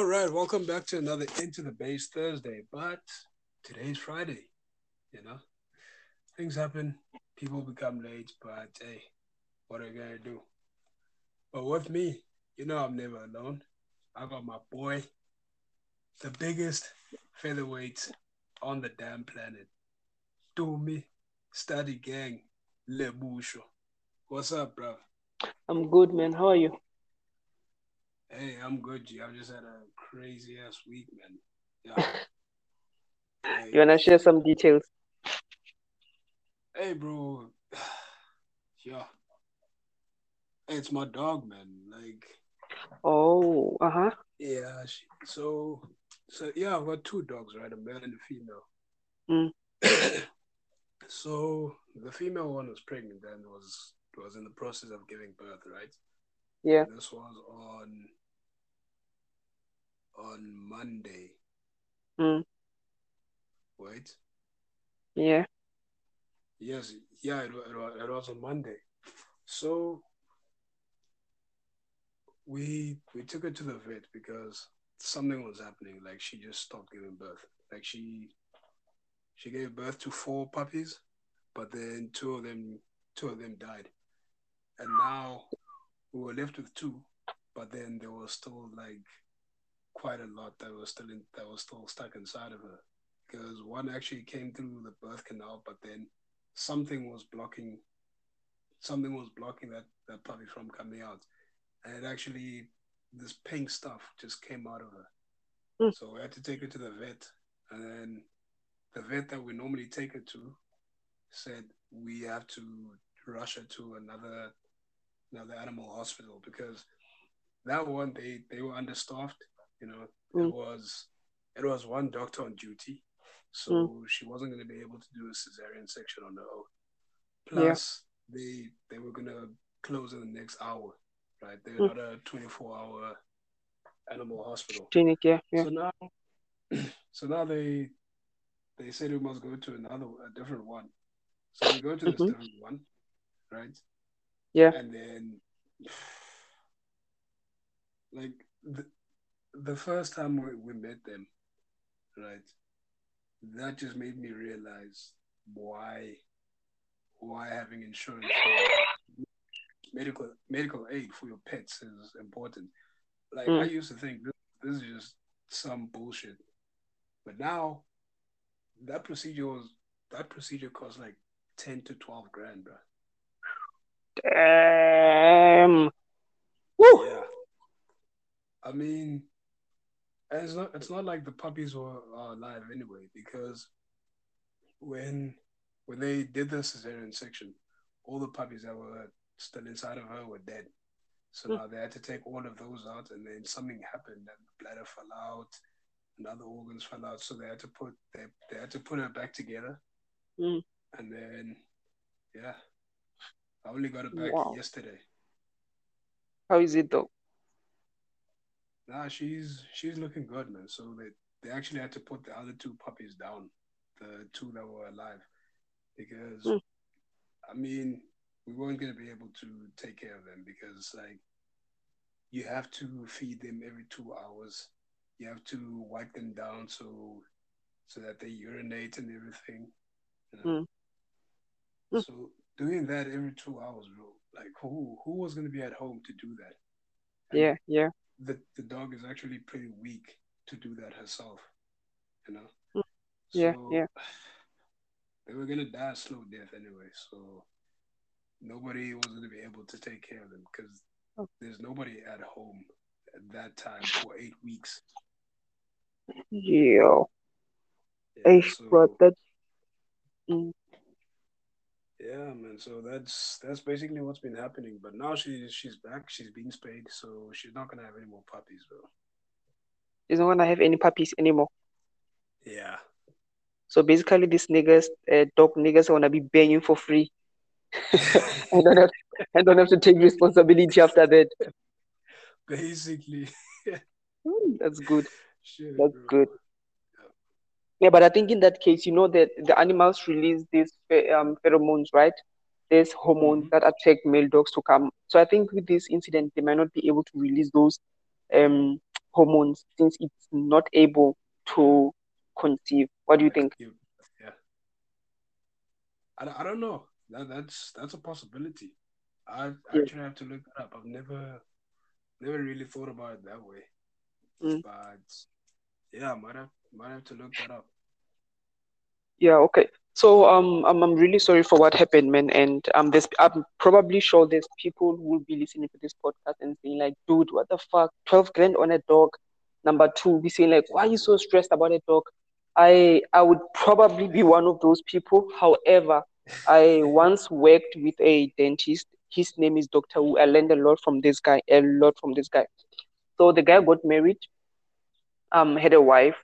All right, welcome back to another Into the Base Thursday. But today's Friday, you know, things happen, people become late, but hey, what are you gonna do? But with me, you know, I'm never alone. I got my boy, the biggest featherweight on the damn planet, Dumi Study Gang Lebusho. What's up, bro? I'm good, man. How are you? Hey, I'm good, G. I just had a crazy ass week, man. Yeah. hey, You wanna share some details? hey, bro. yeah. Hey, it's my dog, man. Like, Oh, uh huh. yeah. She, so, so yeah, I've got two dogs, right? A male and a female. Mm. so the female one was pregnant and was was in the process of giving birth, right? Yeah. This was on on Monday. Mm. Wait. Yeah. Yes, yeah, it, it, it was on Monday. So we we took her to the vet because something was happening. Like she just stopped giving birth. Like she she gave birth to four puppies, but then two of them two of them died, and now we were left with two. But then there was still like quite a lot that was still in that was still stuck inside of her because one actually came through the birth canal, but then something was blocking something was blocking that, that puppy from coming out. And it actually this pink stuff just came out of her. Mm. So we had to take her to the vet. And then the vet that we normally take her to said we have to rush her to another another animal hospital because that one they, they were understaffed, you know. It Mm. was it was one doctor on duty. So she wasn't gonna be able to do a cesarean section on her own. Yeah. Plus, they they were gonna close in the next hour, right? They're Mm. not a twenty four hour animal hospital. Clinic. Yeah. Yeah. So now, so now they they said we must go to another a different one. So we go to this Mhm. different one, right? Yeah. And then, like the the first time we, we met them, right? That just made me realize why why having insurance for medical medical aid for your pets is important. Like I Mm. used to think this, this is just some bullshit, but now that procedure was that procedure cost like ten to twelve grand, bro. Damn. Woo. Yeah, I mean, and it's not it's not like the puppies were are alive anyway because when when they did the cesarean section, all the puppies that were still inside of her were dead. So Hmm. now they had to take all of those out, and then something happened, and the bladder fell out, and other organs fell out. So they had to put they, they had to put her back together, Mm. and then yeah, I only got it back Wow. yesterday. How is it though? Nah, she's she's looking good, man. So they they actually had to put the other two puppies down, the two that were alive, because Hmm. I mean we weren't gonna be able to take care of them because like you have to feed them every two hours. You have to wipe them down so so that they urinate and everything. You know? Hmm. So doing that every two hours, bro. Like who who was gonna be at home to do that? Yeah. Yeah. The the dog is actually pretty weak to do that herself, you know. Yeah, So, yeah. They were gonna die a slow death anyway, so nobody was gonna be able to take care of them because Oh. there's nobody at home at that time for eight weeks. Yeah. Yeah, Hey, so but that. Mm. Yeah, man. So that's that's basically what's been happening. But now she's she's back. She's being spayed, so she's not gonna have any more puppies, bro. She's not gonna have any puppies anymore. Yeah. So basically, these niggas, uh, dog niggas, are gonna be banging for free. I don't have, I don't have to take responsibility after that. basically. That's good. Shit, That's bro. good. Yeah, but I think in that case, you know that the animals release these um, pheromones, right? There's hormones Mhm. that attract male dogs to come. So I think with this incident, they might not be able to release those um hormones since it's not able to conceive. What do you think? Yeah. I, I don't know. That that's that's a possibility. I Yeah. actually have to look that up. I've never never really thought about it that way. Mm. But yeah, I might have might have to look that up. Yeah, okay. So um I'm I'm really sorry for what happened, man. And um there's I'm probably sure there's people who will be listening to this podcast and saying like, dude, what the fuck? 12 grand on a dog. Number two, be saying like, why are you so stressed about a dog? I I would probably be one of those people. However, I once worked with a dentist. His name is Dr. Wu. I learned a lot from this guy, a lot from this guy. So the guy got married, um, had a wife,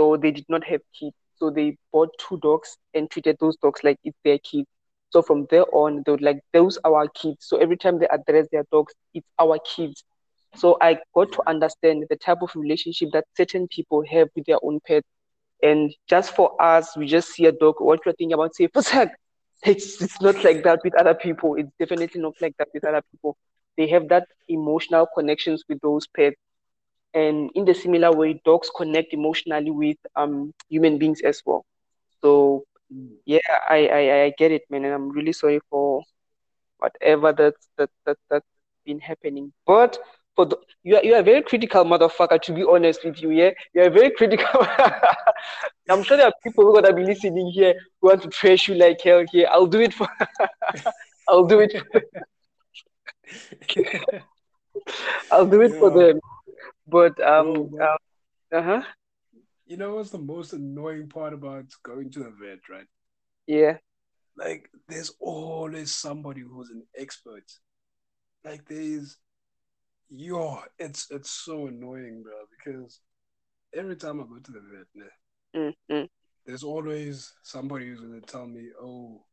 so they did not have kids. So they bought two dogs and treated those dogs like it's their kids. So from there on, they would like those are our kids. So every time they address their dogs, it's our kids. So I got to understand the type of relationship that certain people have with their own pets. And just for us, we just see a dog, what you're thinking about, say, "Fusak." it's it's not like that with other people. It's definitely not like that with other people. They have that emotional connections with those pets. And in the similar way, dogs connect emotionally with um human beings as well. So yeah, I, I, I get it, man, and I'm really sorry for whatever that's that that that's been happening. But for the, you are you are a very critical motherfucker, to be honest with you, yeah. You are very critical. I'm sure there are people who are gonna be listening here who want to trash you like hell here. I'll do it for I'll do it I'll do it for them. But um but uh, uh-huh. you know what's the most annoying part about going to the vet, right? Yeah, Like there's always somebody who's an expert. Like there's yo, it's it's so annoying, bro, because every time I go to the vet, nah, mm, mm, there's always somebody who's gonna tell me, oh,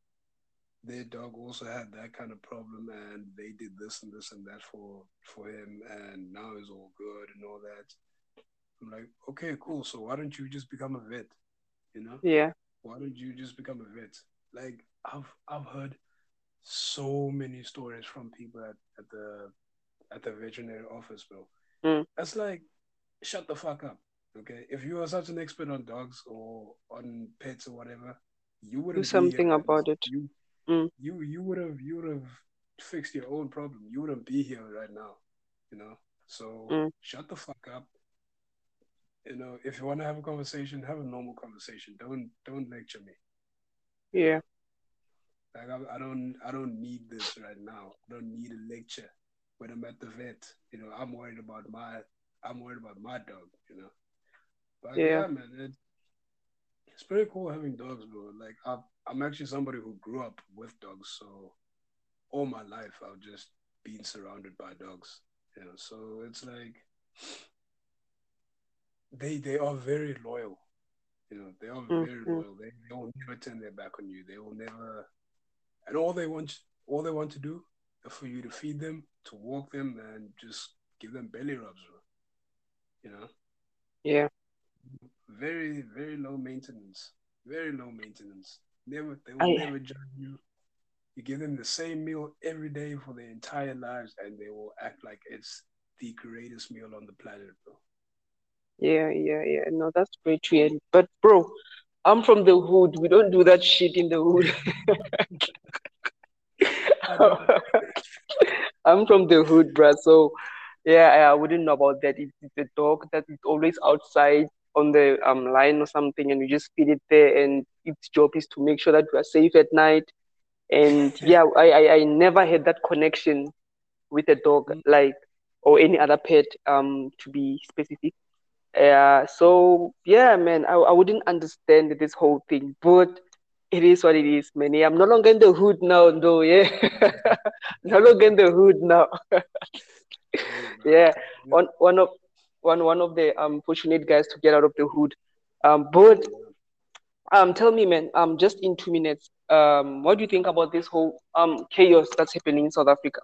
their dog also had that kind of problem and they did this and this and that for for him and now he's all good and all that. I'm like, okay, cool. So why don't you just become a vet? You know? yeah, Why don't you just become a vet? Like I've I've heard so many stories from people at, at the at the veterinary office, bro. Mm. That's like shut the fuck up. Okay. If you are such an expert on dogs or on pets or whatever, you wouldn't do something about it. You Mm. you you would have you would have fixed your own problem. You wouldn't be here right now. You know? So Mm. shut the fuck up. You know, if you want to have a conversation, have a normal conversation. Don't don't lecture me. Yeah, Like I, I don't I don't need this right now. I don't need a lecture when I'm at the vet. You know, I'm worried about my I'm worried about my dog. You know, but Yeah. yeah, man, it, it's pretty cool having dogs, bro. Like I'm I'm actually somebody who grew up with dogs, so all my life I've just been surrounded by dogs. You know, so it's like they they are very loyal. You know, they are very mm. loyal. They they will never turn their back on you. They will never and all they want all they want to do is for you to feed them, to walk them, and just give them belly rubs. You know, yeah, very very low maintenance, very low maintenance. Never they will I never judge you. You give them the same meal every day for their entire lives, and they will act like it's the greatest meal on the planet, bro. yeah, yeah, yeah. No, that's great hear. But bro, I'm from the hood. We don't do that shit in the hood. I'm from the hood, bro. So yeah, I, I wouldn't know about that. It's, it's a dog that is always outside on the um line or something, and you just feed it there, and its job is to make sure that you are safe at night. And yeah, I, I, I never had that connection with a dog, Mm. like or any other pet, um, to be specific. Yeah, so yeah, man, I, I wouldn't understand this whole thing, but it is what it is, man. Yeah, I'm no longer in the hood now, though. Yeah, no longer in the hood now. Yeah, Yeah. one one of one one of the um fortunate guys to get out of the hood. Um, but um, tell me, man, um, just in two minutes, um, what do you think about this whole um chaos that's happening in South Africa?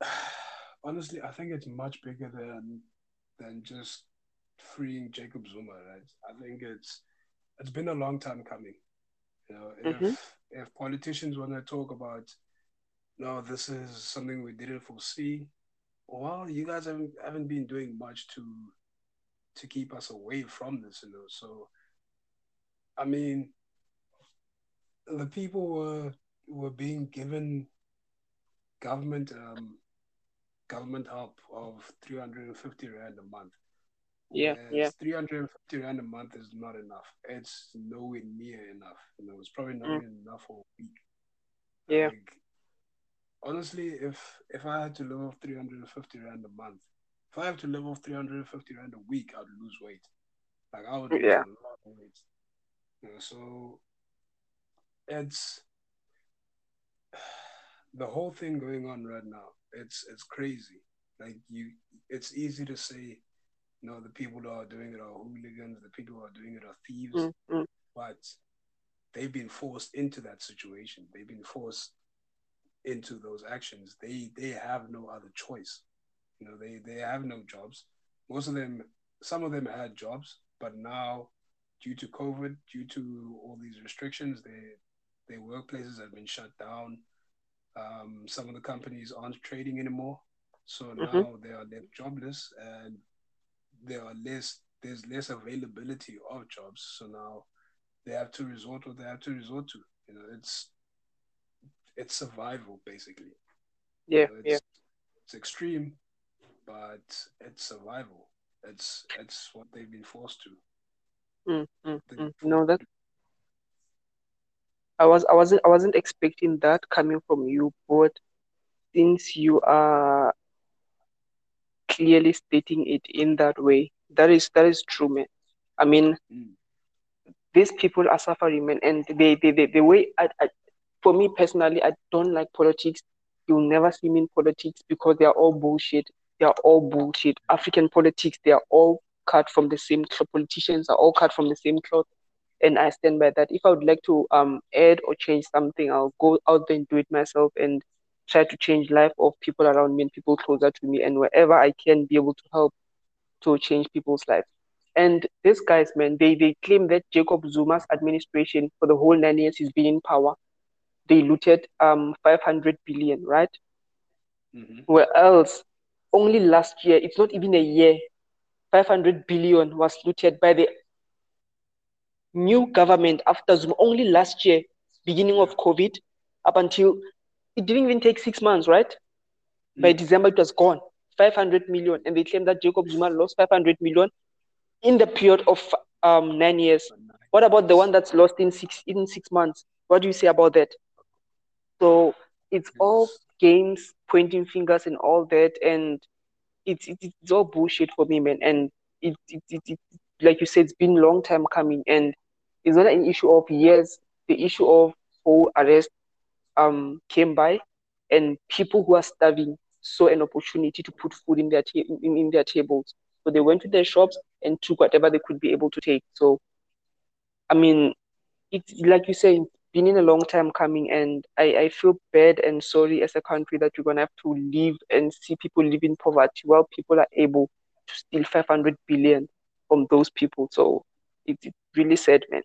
Honestly, I think it's much bigger than than just freeing Jacob Zuma, right? I think it's it's been a long time coming. You know, if Mhm. if politicians want to talk about no, this is something we didn't foresee, well, you guys haven't haven't been doing much to to keep us away from this, you know. So, I mean, the people were were being given government um, government help of 350 rand a month. Yeah, yeah. 350 rand a month is not enough. It's nowhere near enough. You know, it's probably not Mm. even enough for a week. Yeah. Like, honestly, if if I had to live off 350 rand a month, if I have to live off 350 rand a week, I'd lose weight. Like I would lose Yeah. a lot of weight. You know, so it's the whole thing going on right now. It's it's crazy. Like you, it's easy to say, you know, the people that are doing it are hooligans. The people who are doing it are thieves. Mm, mm, But they've been forced into that situation. They've been forced into those actions. They they have no other choice. You know, they they have no jobs. Most of them, some of them had jobs, but now, due to COVID, due to all these restrictions, they their workplaces have been shut down. Um, some of the companies aren't trading anymore, so now Mhm. they are left jobless, and there are less. There's less availability of jobs, so now they have to resort what they have to resort to. You know, it's it's survival basically. You yeah, know, yeah. it's it's extreme, but it's survival. It's it's what they've been forced to. Mm, mm, mm. No, that. I was I wasn't I wasn't expecting that coming from you, but since you are clearly stating it in that way, that is that is true, man. I mean, Mm, these people are suffering, man, and they they, they the way I, I for me personally, I don't like politics. You'll never see me in politics because they are all bullshit. They are all bullshit. African politics, they are all cut from the same cloth. Politicians are all cut from the same cloth. And I stand by that. If I would like to um add or change something, I'll go out there and do it myself and try to change life of people around me and people closer to me and wherever I can be able to help to change people's lives. And these guys, man, they, they claim that Jacob Zuma's administration for the whole nine years he's been in power, they looted um 500 billion, right? hmm Where else, only last year, it's not even a year, 500 billion was looted by the new government after Zuma. Only last year, beginning of COVID, up until it didn't even take six months, right? By Mm. December, it was gone. 500 million. And they claim that Jacob Zuma lost 500 million in the period of um, nine years. What about the one that's lost in six in six months? What do you say about that? So it's all games, pointing fingers, and all that, and it's it's, it's all bullshit for me, man. And it, it, it, it like you said, it's been long time coming, and it's not an issue of years. The issue of whole arrest um came by, and people who are starving saw an opportunity to put food in their ta- in, in their tables. So they went to their shops and took whatever they could be able to take. So I mean, it's like you say, been in a long time coming, and I, I feel bad and sorry as a country that you're gonna have to live and see people live in poverty while people are able to steal 500 billion from those people. So it's, it's really sad, man.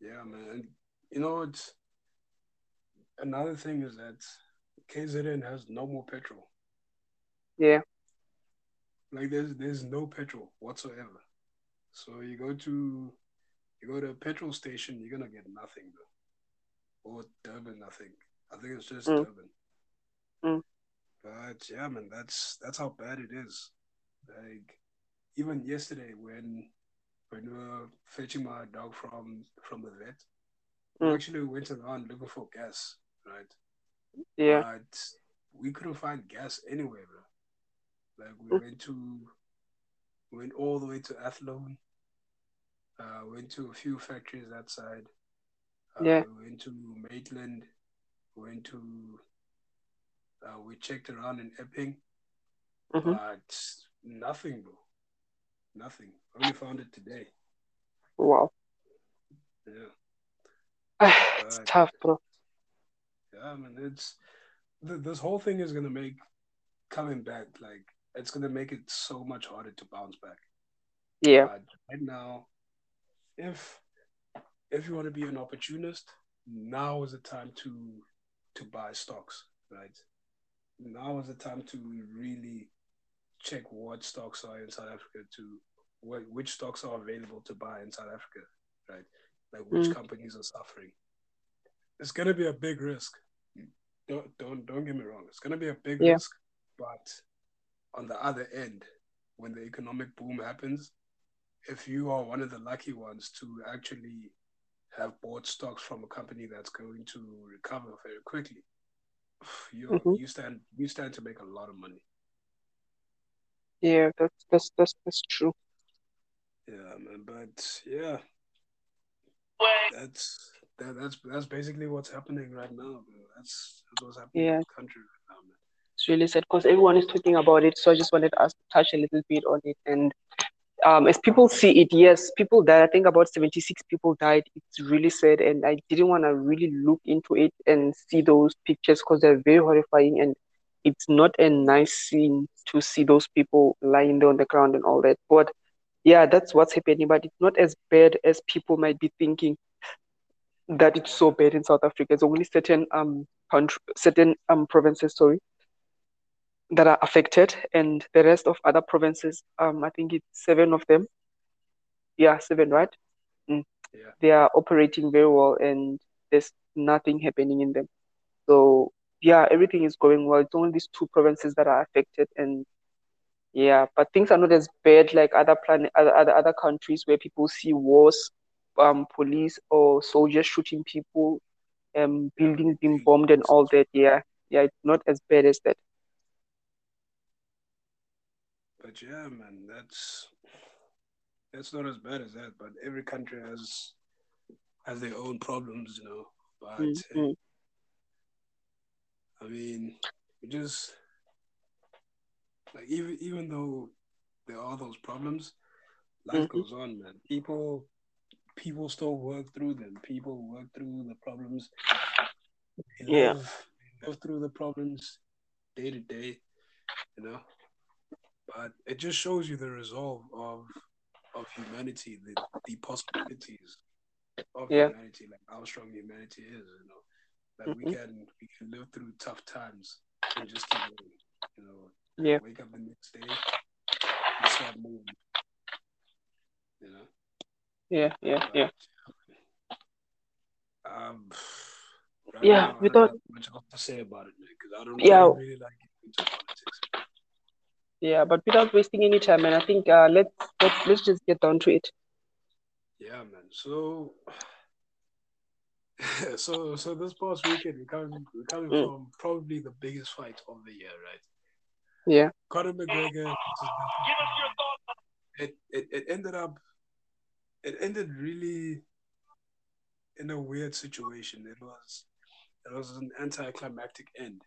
yeah, man. You know, it's another thing is that KZN has no more petrol. Yeah, Like there's there's no petrol whatsoever. So you go to you go to a petrol station, you're gonna get nothing though. Or Durban, I think. I think it's just Mm. Durban. Mm. But yeah, man, that's that's how bad it is. Like even yesterday when when we were fetching my dog from from the vet, we Mm. actually went around looking for gas, right? yeah, But we couldn't find gas anywhere, bro. Like we Mm. went to went all the way to Athlone. Uh, went to a few factories that side. Uh, yeah, went to Maitland. Went to. Uh, we checked around in Epping, hmm but nothing, bro. Nothing. Only found it today. wow. Yeah, it's tough, bro. yeah, I man, it's th- this whole thing is gonna make coming back like it's gonna make it so much harder to bounce back. Yeah, But right now, if if you want to be an opportunist, now is the time to to buy stocks, right? now is the time to really check what stocks are in South Africa to what which stocks are available to buy in South Africa, right? Like which mm. companies are suffering. It's gonna be a big risk. Don't don't don't get me wrong. It's gonna be a big yeah. risk, but on the other end, when the economic boom happens, if you are one of the lucky ones to actually have bought stocks from a company that's going to recover very quickly, you mm-hmm. you stand you stand to make a lot of money. Yeah, that's that's that's that's true. Yeah, man, but yeah, that's that, that's that's basically what's happening right now. Bro. That's, that's what's happening yeah. in the country right now, man. It's really sad because everyone is talking about it. So I just wanted us to touch a little bit on it and um, as people see it, yes, people died. I think about 76 people died. It's really sad. And I didn't want to really look into it and see those pictures because they're very horrifying. And it's not a nice scene to see those people lying there on the ground and all that. But yeah, that's what's happening. But it's not as bad as people might be thinking that it's so bad in South Africa. It's only certain um country, certain um provinces, sorry, that are affected, and the rest of other provinces, um, I think it's seven of them. Yeah, seven, right? Mm. Yeah. They are operating very well, and there's nothing happening in them. So yeah, everything is going well. It's only these two provinces that are affected, and yeah, but things are not as bad like other planet, other, other other countries where people see wars, um, police or soldiers shooting people, um, buildings being bombed and all that. Yeah, yeah, it's not as bad as that. But yeah, man, that's that's not as bad as that. But every country has has their own problems, you know. But mm-hmm. I mean, just like even even though there are those problems, life mm-hmm. goes on, man. People people still work through them. People work through the problems. They yeah. Live, go through the problems day to day, you know but it just shows you the resolve of of humanity, the the possibilities of yeah. humanity, like how strong humanity is. You know, that mm-hmm. we can we can live through tough times and just keep going. You know, yeah. Wake up the next day and start moving. You know. Yeah, yeah, but, yeah. Um. Right yeah, now, we thought much else to say about it because I don't yeah. really like into politics. Yeah, but without wasting any time, and I think uh, let's let's let's just get down to it. Yeah, man. So, so so this past weekend, we're coming we're coming mm. from probably the biggest fight of the year, right? Yeah. Conor McGregor. It, it it ended up. It ended really in a weird situation. It was it was an anticlimactic end.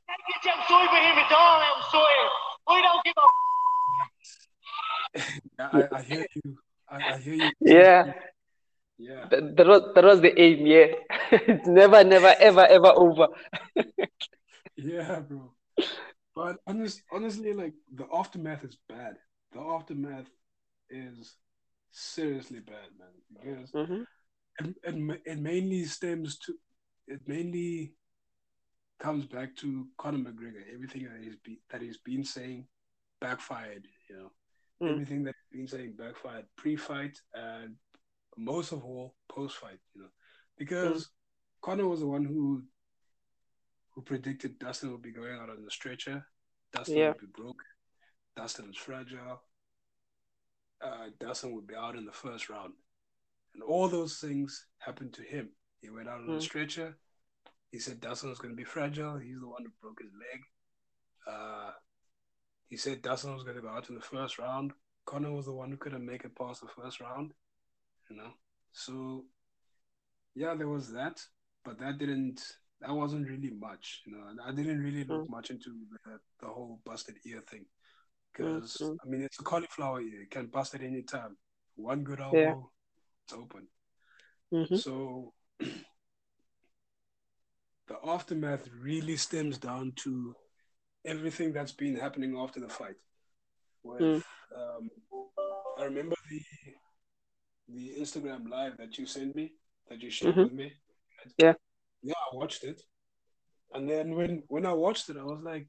I, I hear you. I, I hear you. Yeah. Yeah. That, that was that was the aim, yeah. it's never, never, ever, ever over. yeah, bro. But honest, honestly, like the aftermath is bad. The aftermath is seriously bad, man. Because mm-hmm. it, it, it mainly stems to it mainly comes back to Conor McGregor. Everything that he's be, that he's been saying backfired. You know, mm. everything that he's been saying backfired pre-fight and most of all post-fight. You know, because mm. Conor was the one who who predicted Dustin would be going out on the stretcher. Dustin yeah. would be broke. Dustin is fragile. Uh, Dustin would be out in the first round. And all those things happened to him. He went out on mm. the stretcher. He said Dustin was going to be fragile. He's the one who broke his leg. Uh, he said Dustin was going to go out in the first round. Conor was the one who couldn't make it past the first round. You know, so yeah, there was that, but that didn't. That wasn't really much. You know, I didn't really look mm. much into the, the whole busted ear thing because mm-hmm. I mean it's a cauliflower ear. It can bust at any time. One good elbow, yeah. it's open. Mm-hmm. So the aftermath really stems down to everything that's been happening after the fight. With, mm. um, I remember the the Instagram live that you sent me, that you shared mm-hmm. with me. Yeah, yeah, I watched it, and then when when I watched it, I was like,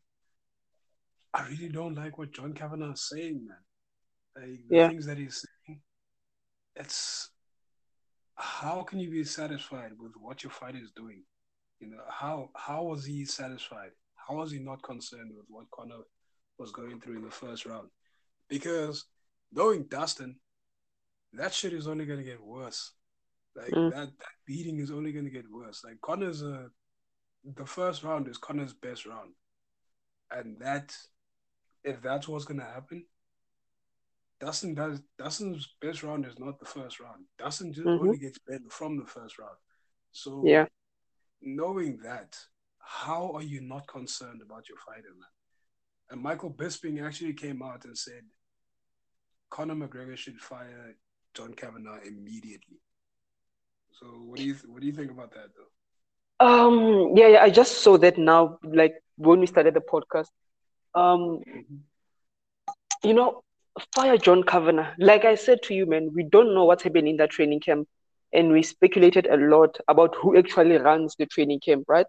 I really don't like what John Kavanagh is saying, man. Like the Yeah. things that he's saying, it's how can you be satisfied with what your fighter is doing? You know, how how was he satisfied? How was he not concerned with what Conor was going through in the first round? Because knowing Dustin, that shit is only gonna get worse. Like Mm. that, that beating is only gonna get worse. Like Conor's a the first round is Conor's best round. And that if that's what's gonna happen, Dustin does Dustin's best round is not the first round. Dustin just Mhm. only gets better from the first round. So Yeah. Knowing that, how are you not concerned about your fighter, man? And Michael Bisping actually came out and said Conor McGregor should fire John Kavanagh immediately. So what do you what do you think about that though? Um, yeah, yeah, I just saw that now, like when we started the podcast. Um, you know, fire John Kavanagh. Like I said to you, man, we don't know what's happening in that training camp. And we speculated a lot about who actually runs the training camp, right?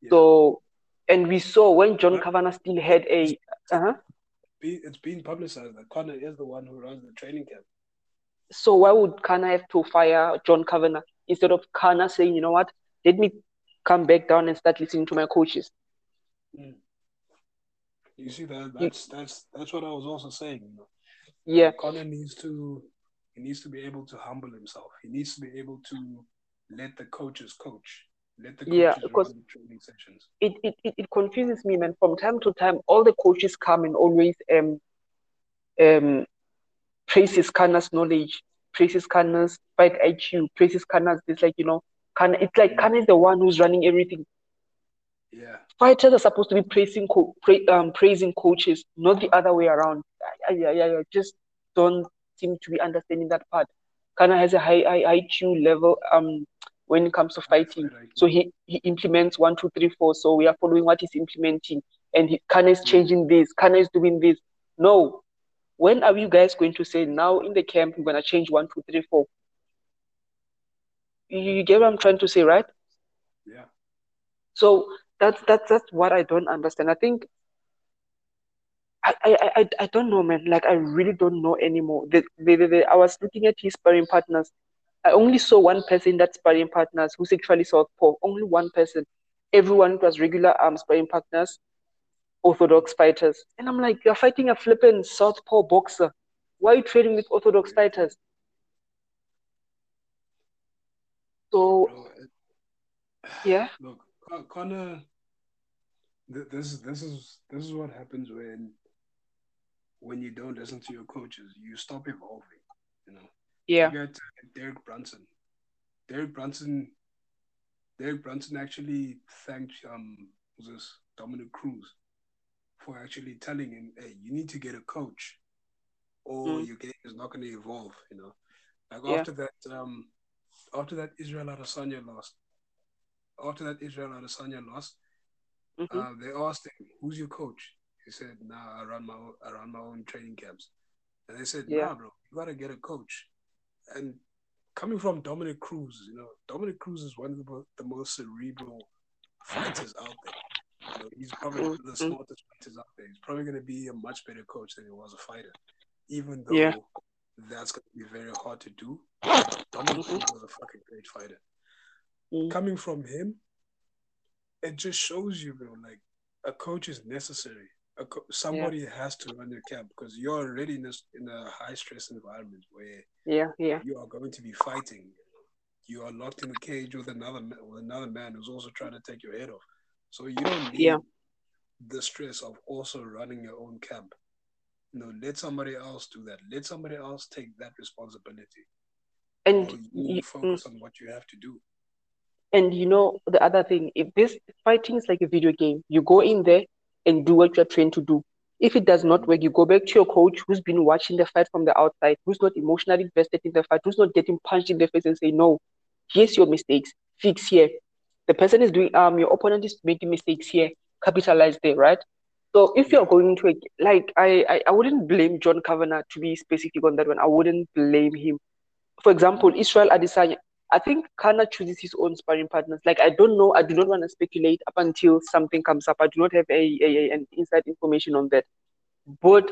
Yeah. So, and we saw when John Kavanagh still had a, uh-huh. It's being publicized that Conor is the one who runs the training camp. So why would Kana have to fire John Kavanagh instead of Kana saying, you know what, let me come back down and start listening to my coaches? You see that that's that's that's what I was also saying. You know, Yeah, Conor needs to he needs to be able to humble himself. He needs to be able to let the coaches coach. Let the coaches Yeah, run because- the training sessions. it, it, it, confuses me, man. From time to time, all the coaches come and always um um praises Kana's knowledge, praises Kana's fight IQ, praises Kana's this like you know, Kana it's like Kana is the one who's running everything. Yeah, Fighters are supposed to be praising co- pra- um, praising coaches, not the other way around. I, I, I just don't seem to be understanding that part. Kana has a high, high IQ level um when it comes to fighting. So he, he implements one, two, three, four. So we are following what he's implementing. And he, Kana is changing this, Kana is doing this. No. When are you guys going to say now in the camp we're gonna change one, two, three, four? You, you get what I'm trying to say, right? yeah, So that's that's that's what I don't understand. I think I I, I, I don't know, man. Like I really don't know anymore. The, the, the, the- I was looking at his sparring partners. I only saw one person that sparring partners who's actually southpaw. Only one person. Everyone was regular um sparring partners, orthodox fighters. And I'm like, you're fighting a flippin' southpaw boxer. Why are you training with orthodox fighters? So. It, yeah, look, Con- Conor. This this is this is what happens when when you don't listen to your coaches. You stop evolving. You know. yeah, at uh, Derek Brunson. Derek Brunson. Derek Brunson actually thanked um this Dominick Cruz for actually telling him, "Hey, you need to get a coach, or Mm. your game is not going to evolve." You know, like Yeah. after that, um, after that Israel Adesanya lost. After that Israel Adesanya lost, mhm, uh, they asked him, "Who's your coach?" He said, "Nah, I run my own, I run my own training camps." And they said, Yeah. "Nah, bro, you gotta get a coach." And coming from Dominick Cruz, you know, Dominick Cruz is one of the, the most cerebral fighters out there. You know, he's probably one of the Mhm. smartest fighters out there. He's probably gonna be a much better coach than he was a fighter, even though Yeah. that's gonna be very hard to do. Dominick Mhm. Cruz was a fucking great fighter Mm. coming from him, it just shows you, bro, like a coach is necessary. A somebody has to run your camp because you're already in, this, in a high stress environment where yeah, yeah, you are going to be fighting. You are locked in a cage with another with another man who's also trying to take your head off. So you don't need Yeah. the stress of also running your own camp. You know, let somebody else do that. Let somebody else take that responsibility. and you mm, focus on what you have to do. And you know, the other thing, if this fighting is like a video game, you go in there and do what you're trained to do. If it does not work, you go back to your coach who's been watching the fight from the outside, who's not emotionally invested in the fight, who's not getting punched in the face and say, No, here's your mistakes, fix here. The person is doing um your opponent is making mistakes here, capitalize there, right? So if you're going to like I, I I wouldn't blame John Kavanagh to be specific on that one. I wouldn't blame him. For example, Israel Adesanya, I think Kana chooses his own sparring partners. Like I don't know, I do not want to speculate up until something comes up. I do not have a, a, an inside information on that. But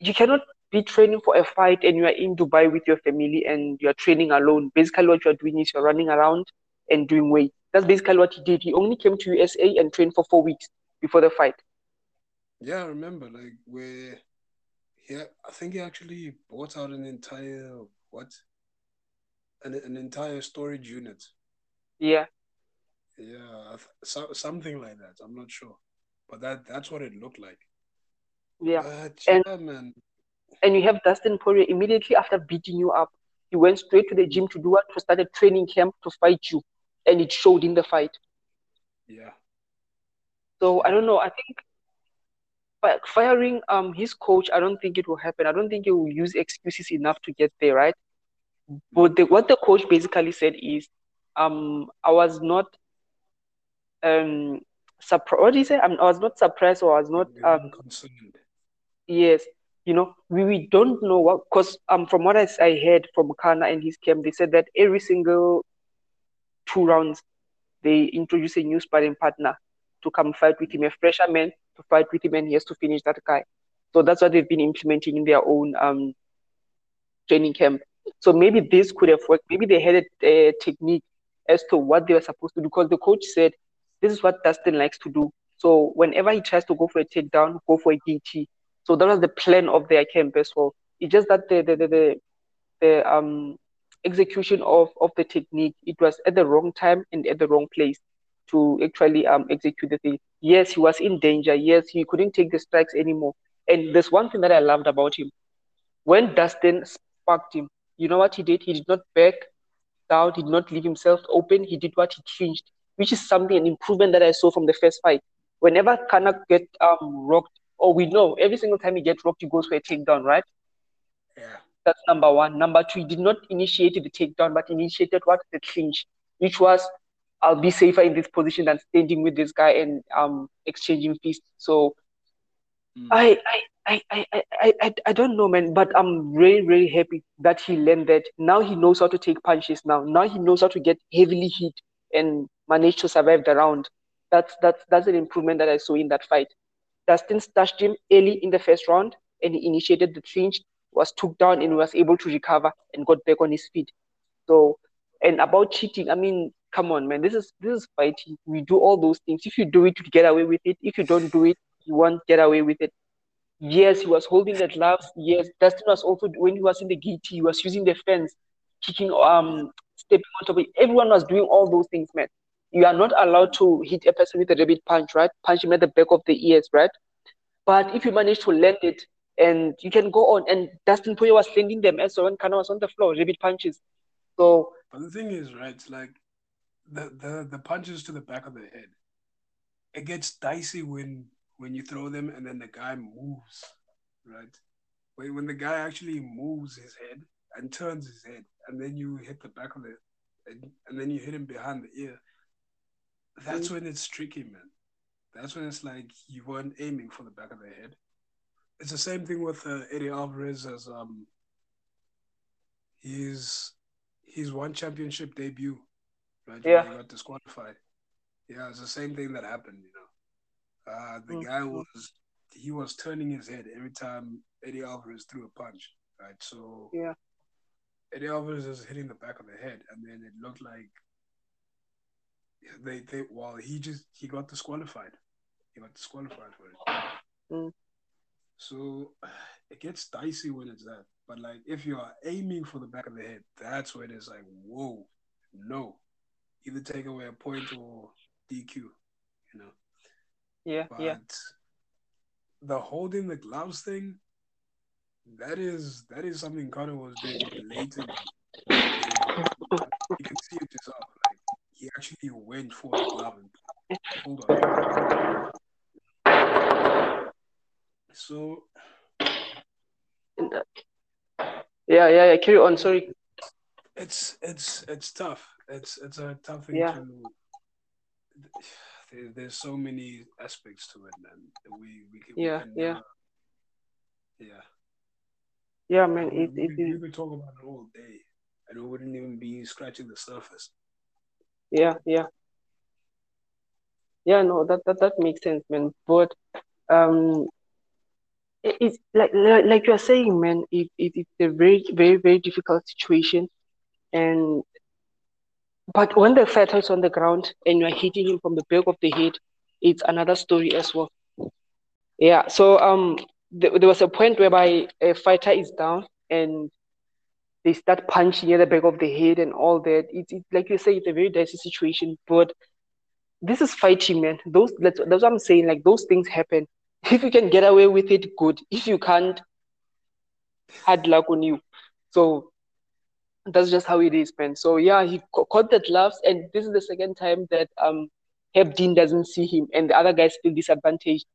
you cannot be training for a fight and you are in Dubai with your family and you are training alone. Basically, what you are doing is you're running around and doing weight. That's basically what he did. He only came to USA and trained for four weeks before the fight. Yeah, I remember like where yeah, I think he actually bought out an entire what an, an entire storage unit. Yeah. Yeah, so, something like that. I'm not sure, but that that's what it looked like. Yeah, but, and yeah, man. and you have Dustin Poirier immediately after beating you up. He went straight to the gym to do what? To start a training camp to fight you, and it showed in the fight. Yeah. So I don't know. I think firing um his coach, I don't think it will happen. I don't think he will use excuses enough to get there, right? But the, what the coach basically said is, um, I was not um surprised. What did he say? I, I was not surprised or I was not um concerned. Yes, you know, we, we don't know what because um from what I, I heard from Kana and his camp, they said that every single two rounds they introduce a new sparring partner to come fight with him, a fresher man to fight with him, and he has to finish that guy. So that's what they've been implementing in their own um training camp. So maybe this could have worked. Maybe they had a, a technique as to what they were supposed to do because the coach said this is what Dustin likes to do. So whenever he tries to go for a takedown, go for a DT. So that was the plan of their camp as well. It's just that the the the, the, the um execution of, of the technique it was at the wrong time and at the wrong place to actually um execute the thing. Yes, he was in danger. Yes, he couldn't take the strikes anymore. And there's one thing that I loved about him. When Dustin sparked him, you know what he did? He did not back down, he did not leave himself open. He did what he changed, which is something, an improvement that I saw from the first fight. Whenever Kana get um rocked, or we know every single time he gets rocked, he goes for a takedown, right? Yeah. That's number one. Number two, he did not initiate the takedown, but initiated what? The clinch, which was I'll be safer in this position than standing with this guy and um exchanging fists. So mm. I, I I, I, I, I, don't know, man, but I'm really, really happy that he learned that. Now he knows how to take punches. Now, now he knows how to get heavily hit and manage to survive the round. That's that's that's an improvement that I saw in that fight. Dustin stashed him early in the first round, and he initiated the clinch, was took down, and was able to recover and got back on his feet. So, and about cheating, I mean, come on, man, this is this is fighting. We do all those things. If you do it, you get away with it. If you don't do it, you won't get away with it. Yes, he was holding the gloves. Yes, Dustin was also when he was in the GT, he was using the fence, kicking, um, stepping on top of it. Everyone was doing all those things, man. You are not allowed to hit a person with a rabbit punch, right? Punch him at the back of the ears, right? But if you manage to land it, and you can go on, and Dustin Poirier was landing them as when Kana was on the floor, rabbit punches. So, but the thing is, right? Like the the the punches to the back of the head, it gets dicey when when you throw them and then the guy moves, right? When, when the guy actually moves his head and turns his head, and then you hit the back of it, and, and then you hit him behind the ear, that's when it's tricky, man. That's when it's like you weren't aiming for the back of the head. It's the same thing with uh, Eddie Alvarez as um his his one championship debut, right? Yeah. He got disqualified. Yeah, it's the same thing that happened, you know. Uh, the mm-hmm. guy was he was turning his head every time Eddie Alvarez threw a punch, right? So yeah, Eddie Alvarez was hitting the back of the head, and then it looked like they they well he just he got disqualified. He got disqualified for it. Mm. So it gets dicey when it's that. But like if you are aiming for the back of the head, that's where it's like, whoa, no. Either take away a point or DQ, you know. Yeah, but yeah. The holding the gloves thing, that is that is something Conor was doing blatantly. You can see it yourself. Like he actually went for the glove and hold on. So uh, yeah, yeah, yeah. Carry on. Sorry. It's it's it's tough. It's it's a tough thing yeah. to there's so many aspects to it, man. We we can yeah we yeah yeah yeah man. We, it, we, it, could, we could talk about it all day. and we wouldn't even be scratching the surface. Yeah, yeah. Yeah, no, that that, that makes sense, man. But um it, it's like like, like you're saying, man, it, it it's a very, very, very difficult situation. And but when the fighter's on the ground and you're hitting him from the back of the head, it's another story as well. Yeah. So um, th- there was a point whereby a fighter is down and they start punching at the back of the head and all that. It's it, like you say, it's a very dicey situation, but this is fighting, man. Those that's, that's what I'm saying. Like those things happen. If you can get away with it, good. If you can't, hard luck on you. So that's just how it is, man. So yeah, he caught that gloves, and this is the second time that um Herb Dean doesn't see him, and the other guys feel disadvantaged.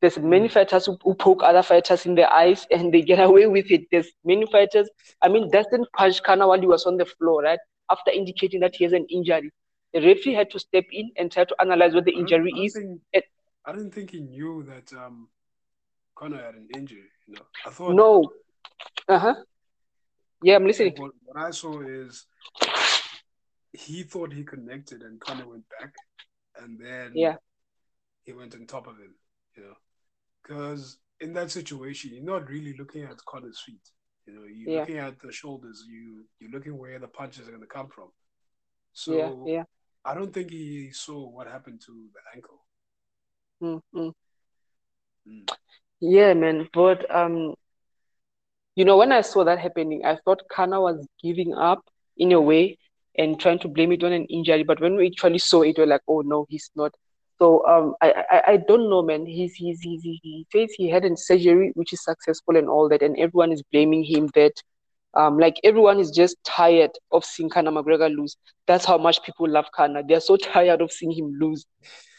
There's many fighters who, who, poke other fighters in the eyes, and they get away with it. There's many fighters. I mean, Dustin punched Conor while he was on the floor, right? After indicating that he has an injury, the referee had to step in and try to analyze what the injury I is. think, And- I didn't think he knew that um, Conor had an injury. You know, I thought no, uh huh. Yeah, I'm listening. What, what I saw is he thought he connected, and kind of went back, and then Yeah. he went on top of him. You know, because in that situation, you're not really looking at Conor's feet. You know, you're Yeah. looking at the shoulders. You you're looking where the punches are going to come from. So Yeah, yeah. I don't think he saw what happened to the ankle. Mm, mm. Mm. Yeah, man. But um, you know, when I saw that happening, I thought Conor was giving up in a way and trying to blame it on an injury. But when we actually saw it, we're like, oh no, he's not. So um, I I, I don't know, man. He's, he's he's he says he had a surgery which is successful and all that, and everyone is blaming him that. Um, like everyone is just tired of seeing Conor McGregor lose. That's how much people love Conor. They're so tired of seeing him lose,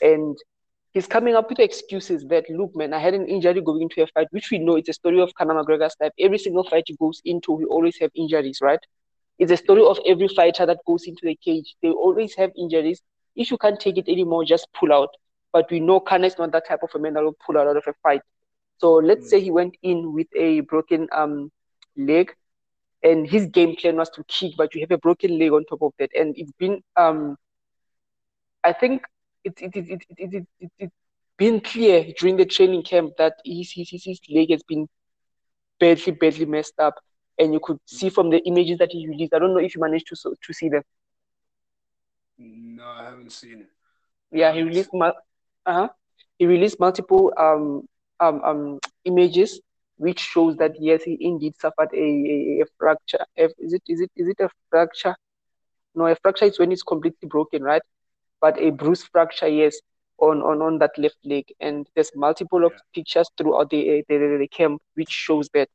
and he's coming up with excuses that look, man, I had an injury going into a fight, which we know it's a story of Conor McGregor's life. Every single fight he goes into, he always have injuries, right? It's a story of every fighter that goes into the cage. They always have injuries. If you can't take it anymore, just pull out. But we know Conor is not that type of a man that will pull out of a fight. So let's Mm. say he went in with a broken um leg, and his game plan was to kick, but you have a broken leg on top of that, and it's been um I think it it it it it, it, it, it been clear during the training camp that his, his his leg has been badly badly messed up, and you could see from the images that he released. I don't know if you managed to so- to see them. No, I haven't seen it. Yeah, he released uh-huh. he released multiple um um um images which shows that yes, he indeed suffered a, a, a fracture. Is it is it is it a fracture? No, a fracture is when it's completely broken, right? But a bruise fracture, yes, on on on that left leg. And there's multiple of Yeah. pictures throughout the, uh, the the the camp which shows that.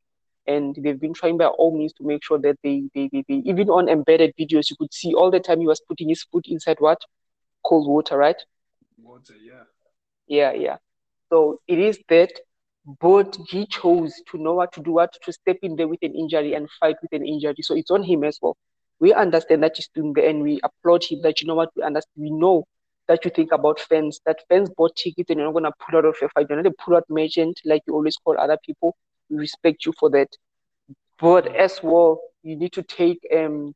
And they've been trying by all means to make sure that they, they, they, they even on embedded videos you could see all the time he was putting his foot inside what cold water, right? Water, yeah. Yeah, yeah. So it is that, but he chose to know what to do, what to step in there with an injury and fight with an injury. So it's on him as well. We understand that he's doing the and we applaud him that you know what we understand. We know that you think about fans, that fans bought tickets and you're not gonna pull out of a fight. You're not a pull out merchant like you always call other people. We respect you for that. But as well, you need to take um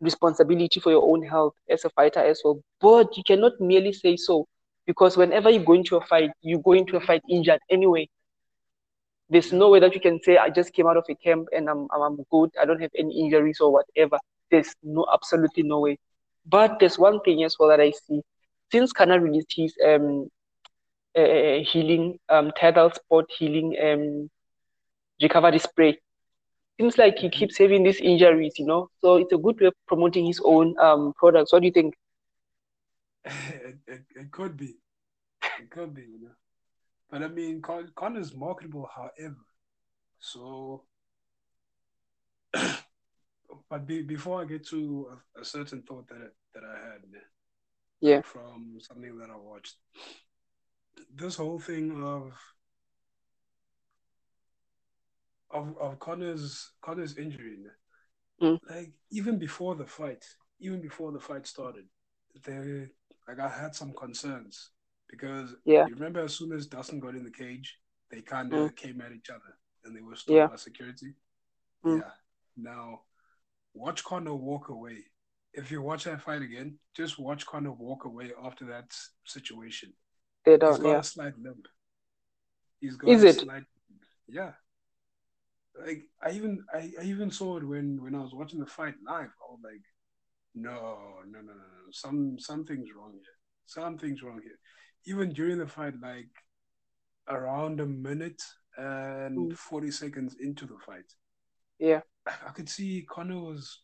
responsibility for your own health as a fighter as well. But you cannot merely say so because whenever you go into a fight, you go into a fight injured anyway. There's no way that you can say I just came out of a camp and I'm I'm, I'm good. I don't have any injuries or whatever. There's no absolutely no way. But there's one thing as well that I see. Since Conor released his um uh, healing um tidal spot healing um recovery spray, seems like he Mhm. keeps having these injuries, you know. So it's a good way of promoting his own um products. What do you think? it, it, it could be. It could be, you know. But I mean, Con- Conor's marketable, however. So, but be, before I get to a, a certain thought that I, that I had Yeah. from something that I watched, this whole thing of of of Conor's Conor's injury, Mm. like even before the fight, even before the fight started, they like I had some concerns because Yeah. you remember as soon as Dustin got in the cage, they kind of came at each other and they were stopped Yeah. by security. Mm. Yeah. Now, watch Conor walk away. If you watch that fight again, just watch Conor walk away after that situation. They don't. He's got Yeah. a slight limp. He's got Is a it? slight yeah. Like I even I, I even saw it when when I was watching the fight live. I was like, no, no, no, no, no. Some something's wrong here. Something's wrong here. Even during the fight, like around a minute and Mm. 40 seconds into the fight. Yeah. I, could see Conor was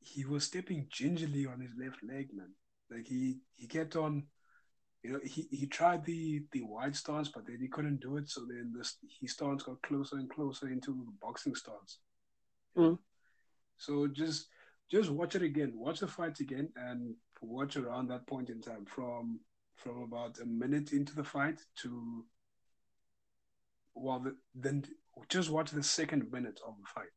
he was stepping gingerly on his left leg, man. Like he he kept on you know, he, he tried the the wide stance, but then he couldn't do it. So then this his stance got closer and closer into the boxing stance. Mm. So just just watch it again, watch the fight again, and watch around that point in time from from about a minute into the fight to well, the, then just watch the second minute of the fight.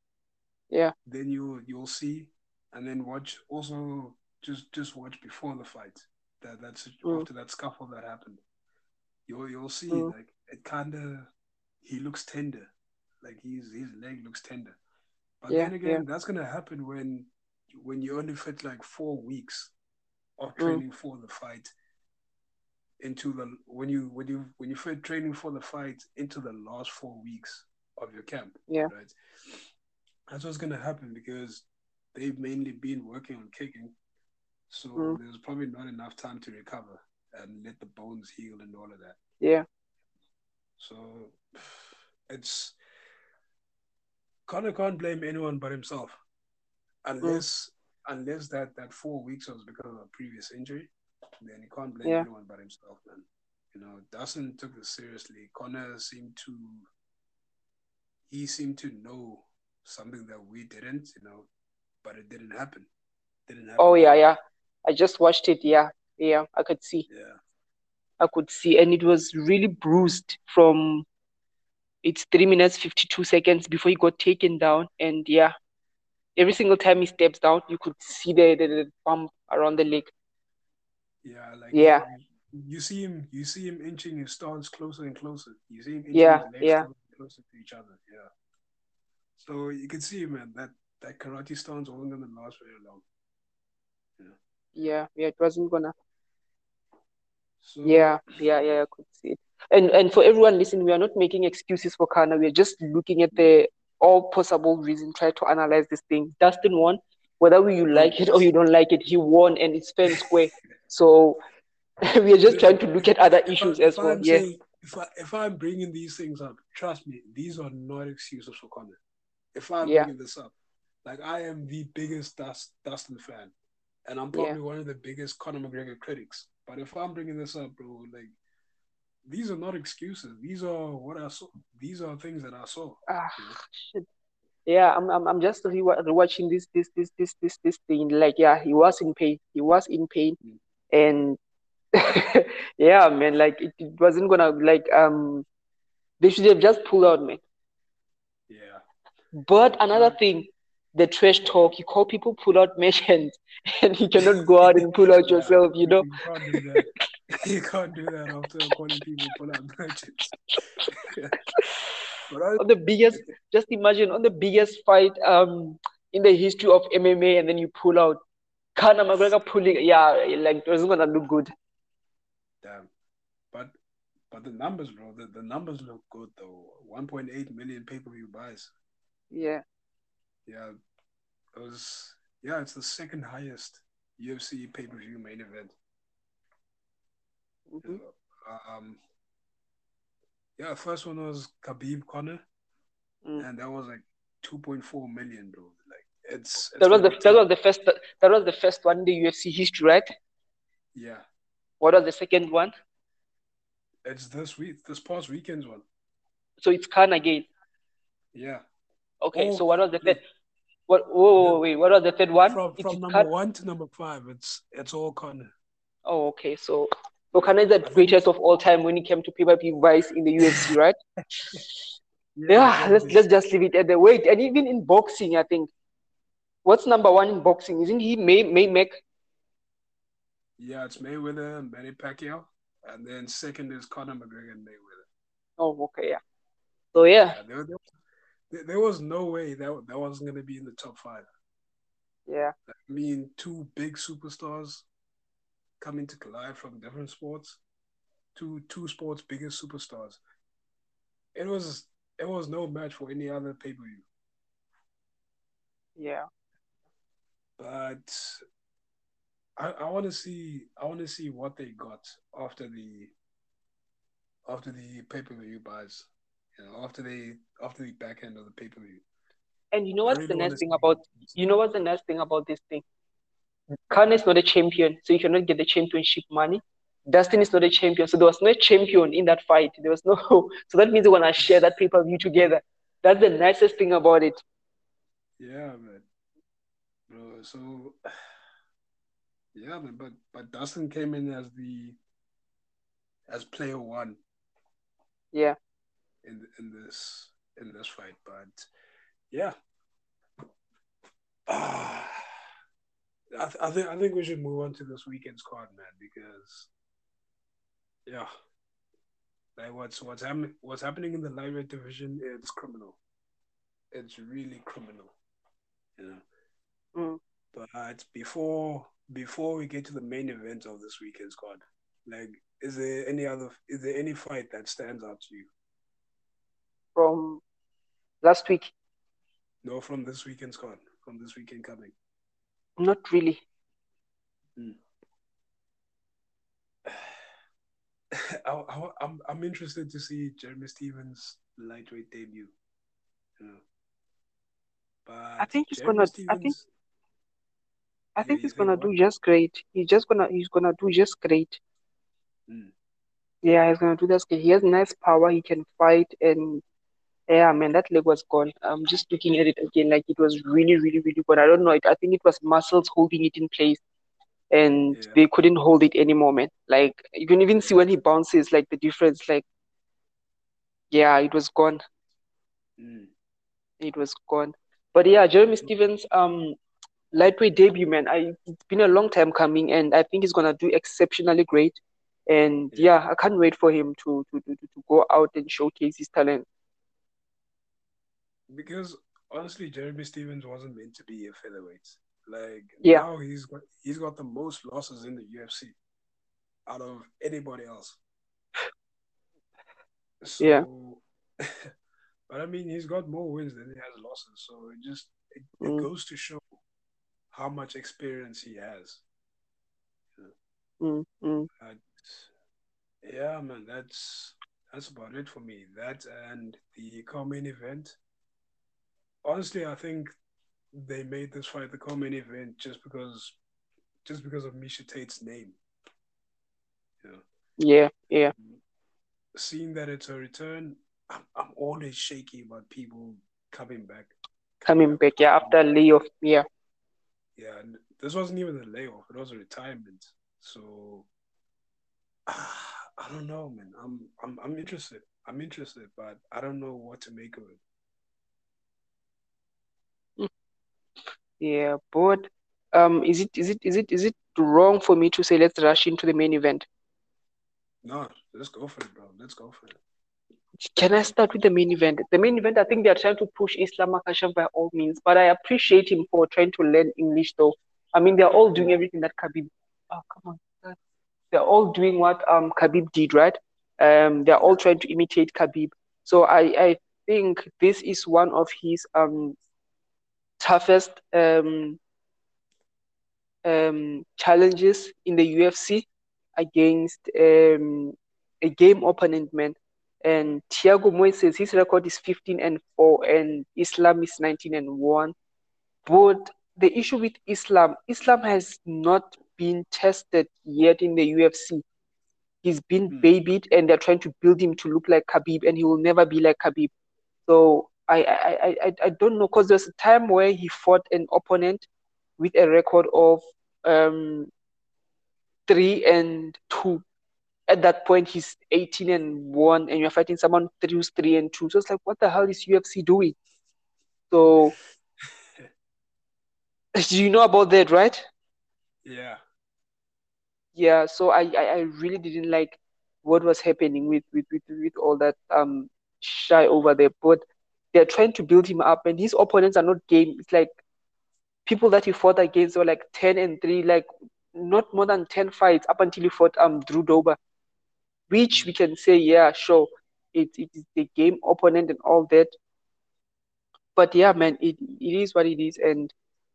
Yeah. Then you you'll see, and then watch also just just watch before the fight that that's Mm. after that scuffle that happened. You'll you'll see Mm. like it kind of he looks tender, like his his leg looks tender. But Yeah, then again, that's gonna happen when when you only fit like four weeks of Mm. training for the fight into the when you when you when you fit training for the fight into the last four weeks of your camp. Yeah. Right. That's what's gonna happen because they've mainly been working on kicking. So Mm. there's probably not enough time to recover and let the bones heal and all of that. Yeah. So it's Conor can't blame anyone but himself, unless unless that that four weeks was because of a previous injury. Then he can't blame Yeah. anyone but himself, man. You know, Dustin took this seriously. Conor seemed to he seemed to know something that we didn't, you know, but it didn't happen. Didn't happen. Oh yeah, yeah. I just watched it. Yeah, yeah. I could see. Yeah. I could see, and it was really bruised from. It's three minutes fifty-two seconds before he got taken down, and yeah, every single time he steps down, you could see the the, the bump around the leg. Yeah, like Yeah. You, you see him, you see him inching his stance closer and closer. You see him inching Yeah, his legs yeah. closer to each other. Yeah. So you can see, man, that that karate stance wasn't gonna last very long. Yeah, yeah. It wasn't gonna. So Yeah, yeah, yeah. I could see it. And and for everyone listening, we are not making excuses for Conor. We are just looking at the all possible reason, try to analyze this thing. Dustin won, whether you like it or you don't like it, he won, and it's fair and square. So we are just trying to look at other issues if as well. I'm Yeah, saying- if I if I'm bringing these things up, trust me, these are not excuses for Conor. If I'm Yeah. bringing this up, like I am the biggest Dust, Dustin fan, and I'm Yeah. probably one of the biggest Conor McGregor critics. But if I'm bringing this up, bro, like these are not excuses. These are what I saw. These are things that I saw. ah, shit. Yeah, I'm, I'm, I'm just re- rewatching this, this, this, this, this, this thing. Like, yeah, he was in pain. He was in pain, Mm. and yeah, man, like it, it wasn't gonna like um, they should have just pulled out, man. But another thing, the trash talk. You call people pull out merchants, and you cannot go out and pull out yourself. You know. You can't do that. you can't do that after calling people pull out merchants. but I, on the biggest just imagine on the biggest fight um in the history of MMA and then you pull out Conor McGregor pulling yeah like it wasn't gonna look good damn. But but the numbers, bro, the, the numbers look good though. 1.8 million pay per view buys. Yeah Yeah, it was. Yeah, it's the second highest UFC pay per view main event. Mhm. Um, yeah, first one was Khabib Conor, Mm. and that was like 2.4 million, bro. Like it's, it's that was the like that was the first that was the first one in the UFC history right yeah. what was the second one It's this week, this past weekend's one. so it's Khan again Yeah, okay Oh, so what was the third what whoa, whoa, wait what was the third one from from number Con- one to number five, it's it's all Conor. oh okay so so Conor is the greatest of all time when it came to pay-per-view buys in the UFC right Yeah, let's let's just leave it at the wait. And even in boxing, I think what's number one in boxing? Isn't he May May Mac? Yeah, it's Mayweather and Manny Pacquiao, and then second is Conor McGregor and Mayweather. Oh, okay, yeah. So yeah, Yeah, there, there, there was no way that that wasn't gonna be in the top five. Yeah. I mean, two big superstars coming to collide from different sports. Two two sports biggest superstars. It was it was no match for any other pay per view. Yeah. But I, I want to see I want to see what they got after the after the pay per view buys. You know, after they after the back end of the pay per view. And you know what's really the wanna nice thing about you know what's the nice thing about this thing? Khan is not a champion, so you cannot get the championship money. Dustin is not a champion, so there was no champion in that fight. There was no, so that means they're gonna share that pay per view together. That's the nicest thing about it. Yeah, man. Bro, so yeah, man, but but Dustin came in as the as player one Yeah, in in this in this fight, but yeah. Ah, I, th- I think I think we should move on to this weekend's card, man, because yeah, like what's what's happening what's happening in the lightweight division, it's criminal. It's really criminal, you know. Mm. But before before we get to the main event of this weekend's card, like, is there any other is there any fight that stands out to you? From last week, No, from this weekend's card, from this weekend coming. not really. I, I, I'm I'm interested to see Jeremy Stephens' lightweight debut. You know. But I think he's Jeremy gonna- I think- I think you he's gonna what? do just great. He's just gonna he's gonna do just great. Mm. Yeah, he's gonna do great. He has nice power. He can fight, and yeah, man, that leg was gone. I'm just looking at it again, like it was really, really, really gone. I don't know. It, I think it was muscles holding it in place, and Yeah. they couldn't hold it anymore, man. Like you can even see when he bounces, like the difference. Like, yeah, it was gone. Mm. It was gone. But yeah, Jeremy Stephens, um, lightweight debut, man. I it's been a long time coming, and I think he's gonna do exceptionally great. And Yeah. yeah, I can't wait for him to to to, to go out and showcase his talent. Because honestly, Jeremy Stephens wasn't meant to be a featherweight. Like Yeah. now he's got he's got the most losses in the UFC out of anybody else. So, Yeah. but I mean, he's got more wins than he has losses. So it just it, it Mm. goes to show how much experience he has. Mm, mm. But yeah, man, that's that's about it for me. That and the co-main event. Honestly, I think they made this fight the co-main event just because, just because of Miesha Tate's name. Know, Yeah, yeah. seeing that it's a return, I'm, I'm always shaky about people coming back. Coming back, yeah, after layoff, yeah. Yeah, this wasn't even a layoff; it was a retirement. So I don't know, man. I'm I'm I'm interested. I'm interested, but I don't know what to make of it. Yeah, but um, is it is it is it is it wrong for me to say let's rush into the main event? No, let's go for it, bro. Let's go for it. Can I start with the main event? The main event, I think they are trying to push Islam Makhachev by all means, but I appreciate him for trying to learn English, though. I mean, they're all doing everything that Khabib. Oh, come on. They're all doing what um Khabib did, right? Um, they're all trying to imitate Khabib. So I I think this is one of his um toughest um um challenges in the UFC against um a game opponent, man. And Thiago Moises, his record is 15 and 4, and Islam is 19 and 1. But the issue with Islam, Islam has not been tested yet in the UFC. He's been Hmm. babied, and they're trying to build him to look like Khabib, and he will never be like Khabib. So I I I I, don't know because there's a time where he fought an opponent with a record of um three and two. At that point he's 18 and 1 and you're fighting someone who's 3 and 2 so it's like what the hell is ufc doing? So do you know about that right? Yeah. yeah so i i, I really didn't like what was happening with, with with with all that um shy over there. But they're trying to build him up and his opponents are not game it's like people that he fought against were like 10 and 3, like not more than 10 fights up until he fought um Drew Dober, which we can say, yeah, sure, it, it is the game opponent and all that. But yeah, man, it, it is what it is. And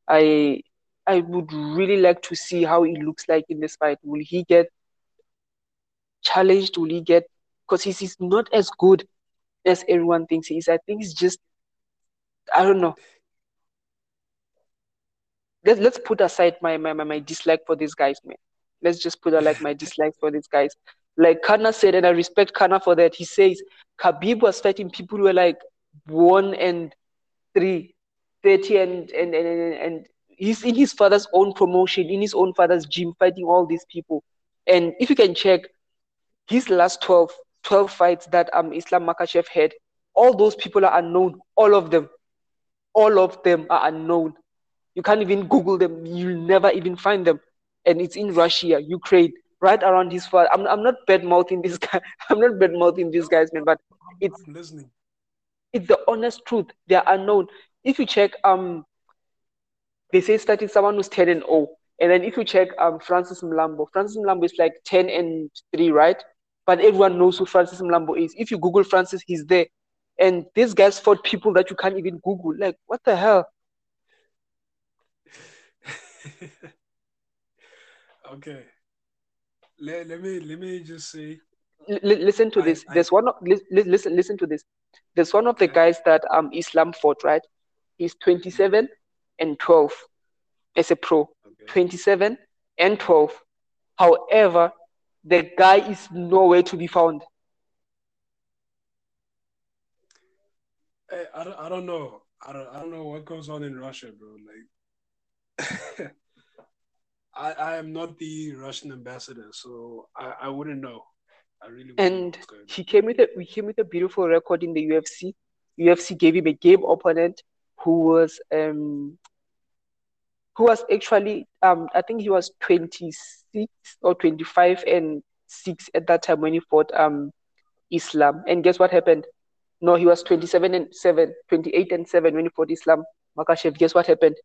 I I would really like to see how he looks like in this fight. Will he get challenged? Will he get because he's, he's not as good as everyone thinks he is. I think it's just I don't know. Let, let's put aside my, my, my, my dislike for these guys, man. Let's just put like my dislike for these guys. Like Conor said, and I respect Conor for that. He says Khabib was fighting people who were like one and three, 30 and and and, and he's in his father's own promotion, in his own father's gym, fighting all these people. And if you can check his last 12, 12 fights that um Islam Makhachev had, all those people are unknown. All of them. All of them are unknown. You can't even Google them. You'll never even find them. And it's in Russia, Ukraine, right around his father. I'm, I'm not bad mouthing this guy. I'm not bad mouthing these guys, man, but it's listening. It's the honest truth. They are unknown. If you check um they say starting someone who's 10 and 0. And then if you check um, Francis Mlambo, Francis Mlambo is like 10 and 3, right? But everyone knows who Francis Mlambo is. If you Google Francis, he's there. And these guys fought people that you can't even Google. Like, what the hell? okay. Let, let me let me just say L- listen to I, this. I, There's one of, li- listen listen to this. There's one of the guys that um Islam fought, right? He's 27 and 12 as a pro, okay. 27 and 12. However, the guy is nowhere to be found. Hey, I, don't, I don't know. I don't, I don't know what goes on in Russia, bro. Like, I, I am not the Russian ambassador, so I, I wouldn't know. I really and he came with a he came with a beautiful record in the UFC. UFC gave him a game opponent who was um who was actually um I think he was 26 or 25 and 6 at that time when he fought um Islam. And guess what happened? No, he was 27 and 7, 28 and 7 when he fought Islam. Makhachev, guess what happened?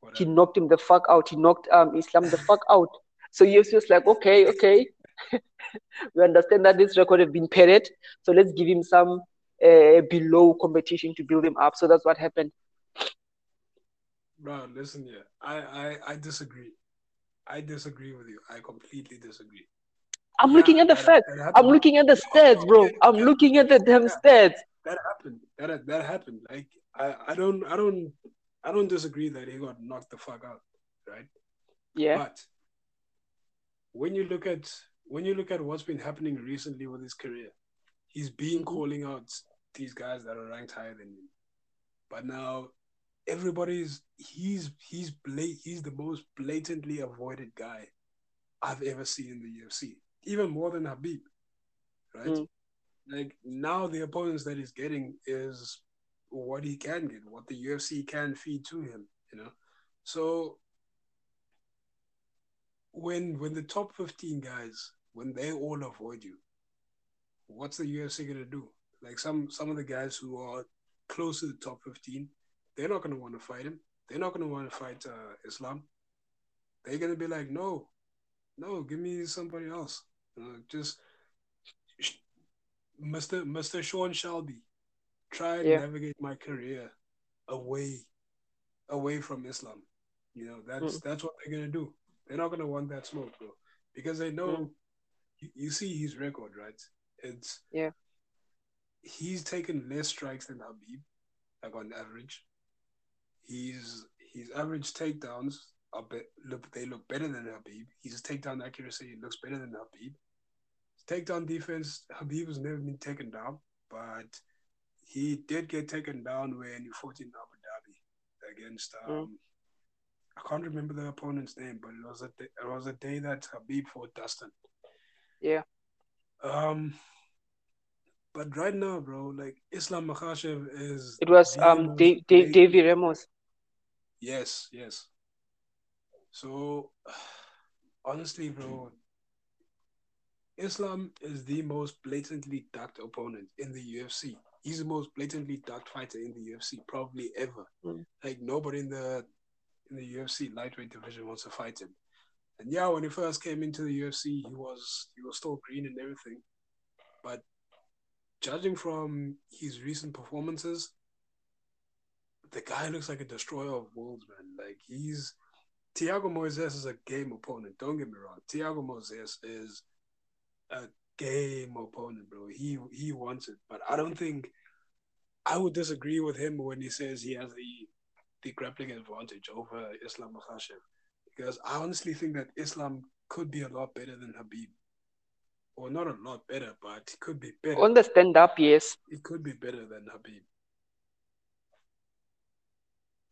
What he knocked him the fuck out. He knocked um Islam the fuck out. So he was just like, okay, okay. we understand that this record has been padded, so let's give him some uh, below competition to build him up. So that's what happened. Bro, listen here. I, I, I disagree. I disagree with you. I completely disagree. I'm yeah, looking at the facts. I'm looking at the stats, bro. I'm looking at the damn stats. That happened. That that happened. Like I, I don't I don't I don't disagree that he got knocked the fuck out, right? Yeah. But when you look at when you look at what's been happening recently with his career, he's been mm-hmm. calling out these guys that are ranked higher than him. But now everybody's he's he's bla- he's the most blatantly avoided guy I've ever seen in the UFC, even more than Khabib, right? Mm. Like now the opponents that he's getting is what he can get, what the UFC can feed to him, you know. So when when the top fifteen guys when they all avoid you, what's the UFC gonna do? Like some some of the guys who are close to the top fifteen, they're not going to want to fight him. They're not going to want to fight uh, Islam. They're going to be like, no, no, give me somebody else. Uh, just Mr. Mr. Sean Shelby, try and yeah. navigate my career away, away from Islam. You know, that's mm. that's what they're gonna do. They're not gonna want that smoke, bro, because they know. Mm. You, you see his record, right? It's yeah. He's taken less strikes than Khabib, like on average. He's his average takedowns are be- look they look better than Khabib. His takedown accuracy looks better than Khabib. His takedown defense, Khabib has never been taken down, but he did get taken down when he fought in Abu Dhabi against um, mm. I can't remember the opponent's name, but it was a day, it was a day that Khabib fought Dustin. Yeah. Um, but right now, bro, like Islam Makhachev is. It was um Davi Ramos. Yes, yes. So, honestly, bro, Islam is the most blatantly ducked opponent in the UFC. He's the most blatantly ducked fighter in the UFC, probably ever. Mm. Like nobody in the in the UFC lightweight division wants to fight him. And yeah, when he first came into the UFC, he was he was still green and everything, but judging from his recent performances, the guy looks like a destroyer of worlds, man. Like he's Thiago Moises is a game opponent. Don't get me wrong. Thiago Moises is a game opponent, bro. He he wants it, but I don't think I would disagree with him when he says he has the the grappling advantage over Islam Makhachev because I honestly think that Islam could be a lot better than Khabib. Or not a lot better, but it could be better. On the stand up, yes. It could be better than Khabib.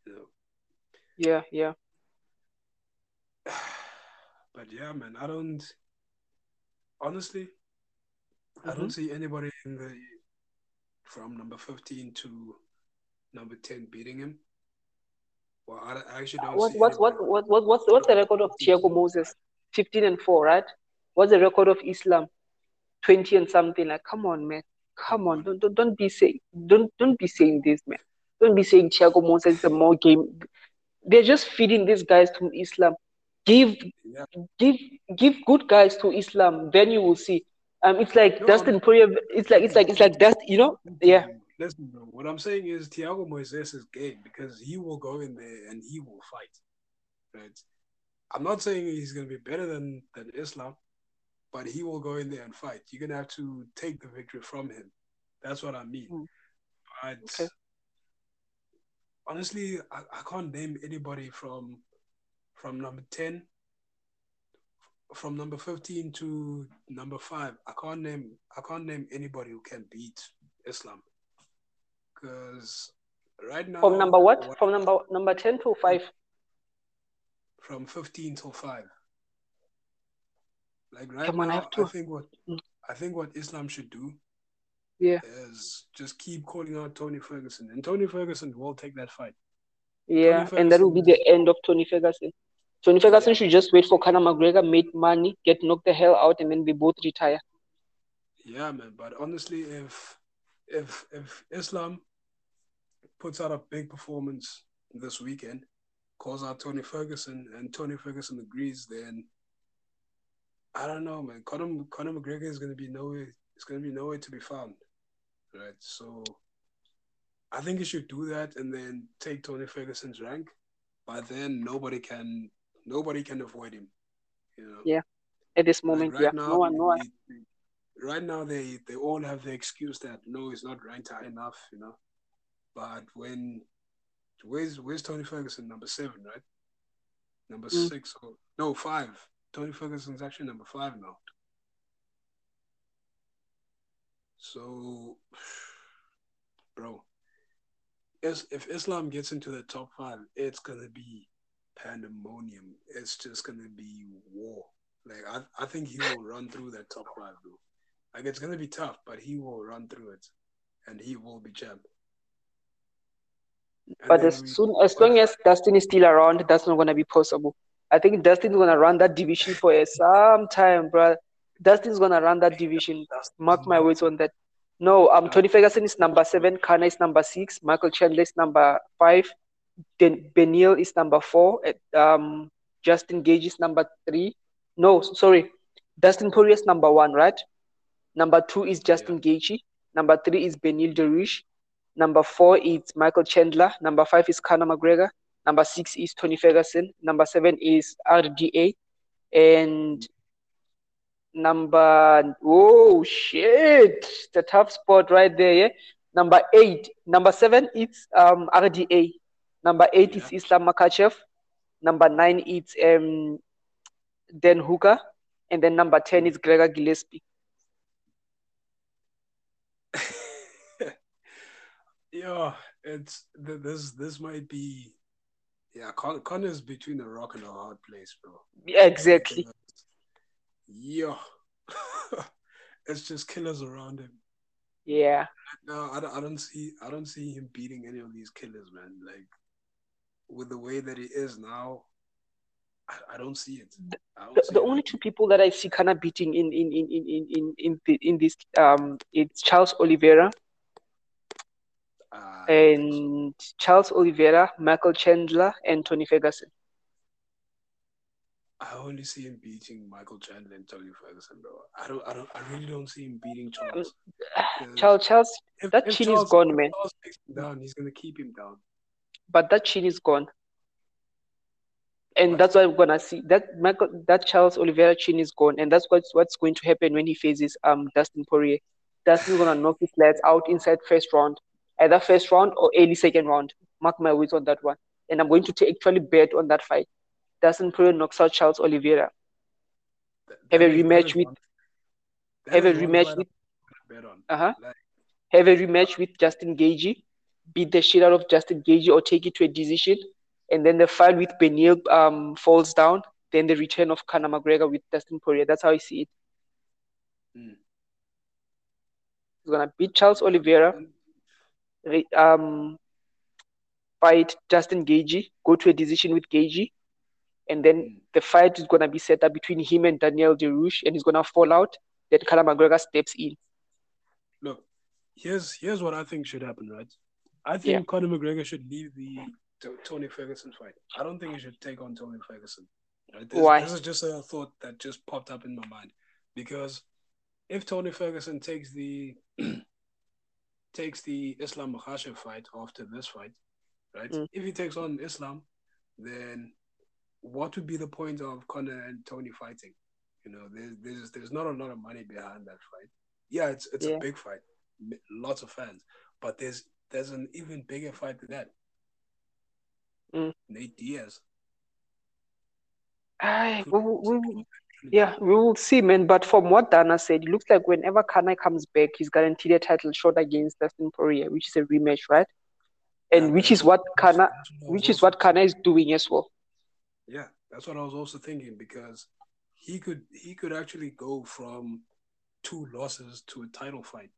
You know. Yeah, yeah. But yeah, man, I don't honestly mm-hmm. I don't see anybody in the from number fifteen to number ten beating him. Well, I, actually don't. What what, what what what what's what's the record of Thiago Moises? Fifteen and four, right? What's the record of Islam? Twenty and something. Like, come on, man. Come on. Don't don't, don't be saying don't don't be saying this, man. Don't be saying Thiago Moises is a more game. They're just feeding these guys to Islam. Give yeah. give give good guys to Islam, then you will see. Um, it's like no, Dustin Poirier. It's like it's like it's like Dust. You know, yeah listen, bro. What I'm saying is Thiago Moises is game because he will go in there and he will fight. Right? I'm not saying he's gonna be better than than Islam, but he will go in there and fight. You're gonna have to take the victory from him. That's what I mean. Mm. But okay. Honestly, I, I can't name anybody from from number ten from number 15 to number 5 i can't name i can't name anybody who can beat islam because right now from number what? what? From number number ten to five. From fifteen to five. Like right Come on, now, I, have to... I think what. I think what Islam should do yeah. is just keep calling out Tony Ferguson. And Tony Ferguson will take that fight. Yeah, and that will be the end of Tony Ferguson. Tony Ferguson yeah. should just wait for Conor McGregor, make money, get knocked the hell out, and then we both retire. Yeah, man. But honestly, if if if Islam puts out a big performance this weekend, calls out Tony Ferguson, and Tony Ferguson agrees, then I don't know, man. Conor, Conor McGregor is going to be nowhere. It's going to be nowhere to be found, right? So I think you should do that and then take Tony Ferguson's rank. But then nobody can nobody can avoid him. You know. Yeah. At this moment, right yeah. Now, no one, no one. right now, they they all have the excuse that no, he's not ranked high enough. You know. But when where's where's Tony Ferguson number seven, right? Number mm. six or no five. Tony Ferguson's actually number five now. So, bro, if Islam gets into the top five, it's gonna be pandemonium. It's just gonna be war. Like I, I think he will run through that top five, bro. Like it's gonna be tough, but he will run through it, and he will be champ. But as soon as long as Dustin is still around, that's not gonna be possible. I think Dustin's gonna run that division for some time, bro. Dustin's gonna run that division. Mark my words on that. No, um, Tony Ferguson is number seven, Conor is number six, Michael Chandler is number five, then Beneil is number four, um, Justin Gaethje is number three. No, sorry, Dustin Poirier is number one, right? Number two is Justin yeah. Gaethje. Number three is Beneil Dariush. Number four is Michael Chandler. Number five is Conor McGregor. Number six is Tony Ferguson. Number seven is RDA. And number oh shit, the tough spot right there. Yeah. Number eight, number seven is um RDA. Number eight yeah. is Islam Makhachev. Number nine is um Dan Hooker, and then number ten is Gregor Gillespie. Yeah, it's this. This might be. Yeah, Con- Conor's between a rock and a hard place, bro. Yeah, exactly. Yeah, it's just killers around him. Yeah. No, I don't, I don't see. I don't see him beating any of these killers, man. Like with the way that he is now, I, I don't see it. Don't the, see the it. only two people that I see kind of beating in in in in in in in, in this um it's Charles Oliveira uh, Nah, I don't think so. and Charles Oliveira, Michael Chandler, and Tony Ferguson. I only see him beating Michael Chandler and Tony Ferguson, bro. I don't, I don't, I really don't see him beating Charles. Charles, Charles, if, that if chin Charles, is gone, man. Charles takes him down, he's gonna keep him down. But that chin is gone. And What? that's what we're gonna see that Michael, that Charles Oliveira chin is gone, and that's what's what's going to happen when he faces um Dustin Poirier. Dustin's gonna knock his lads out inside first round, either first round or early second round. Mark my words on that one. And I'm going to take actually bet on that fight. Dustin Poirier knocks out Charles Oliveira. That- Have a rematch with have a rematch with I'm gonna bet on. uh-huh. Like, Have a rematch with Justin Gaethje, beat the shit out of Justin Gaethje or take it to a decision, and then the fight with Beneil um falls down. Then the return of Conor McGregor with Dustin Poirier. That's how I see it. Mm. He's gonna beat Charles Oliveira, um, fight Justin Gaethje, go to a decision with Gaethje, and then the fight is gonna be set up between him and Beneil Dariush, and he's gonna fall out. Then Conor McGregor steps in. Look, here's here's what I think should happen, right? I think Yeah. Conor McGregor should leave the Tony Ferguson fight. I don't think he should take on Tony Ferguson. Right? This, Why? This is just a thought that just popped up in my mind because if Tony Ferguson takes the takes the Islam Makhachev fight after this fight, right? Mm. If he takes on Islam, then what would be the point of Conor and Tony fighting? You know, there's there's there's not a lot of money behind that fight. Yeah, it's it's Yeah. a big fight, lots of fans, but there's there's an even bigger fight than that. Mm. Nate Diaz. Could we, will- we, yeah, we will see, man. But from what Dana said, it looks like whenever Conor comes back, he's guaranteed a title shot against Dustin Poirier, which is a rematch, right? And Yeah, which is what that's- Conor, that's what I was which is what Conor is doing as well. Yeah, that's what I was also thinking because he could he could actually go from two losses to a title fight.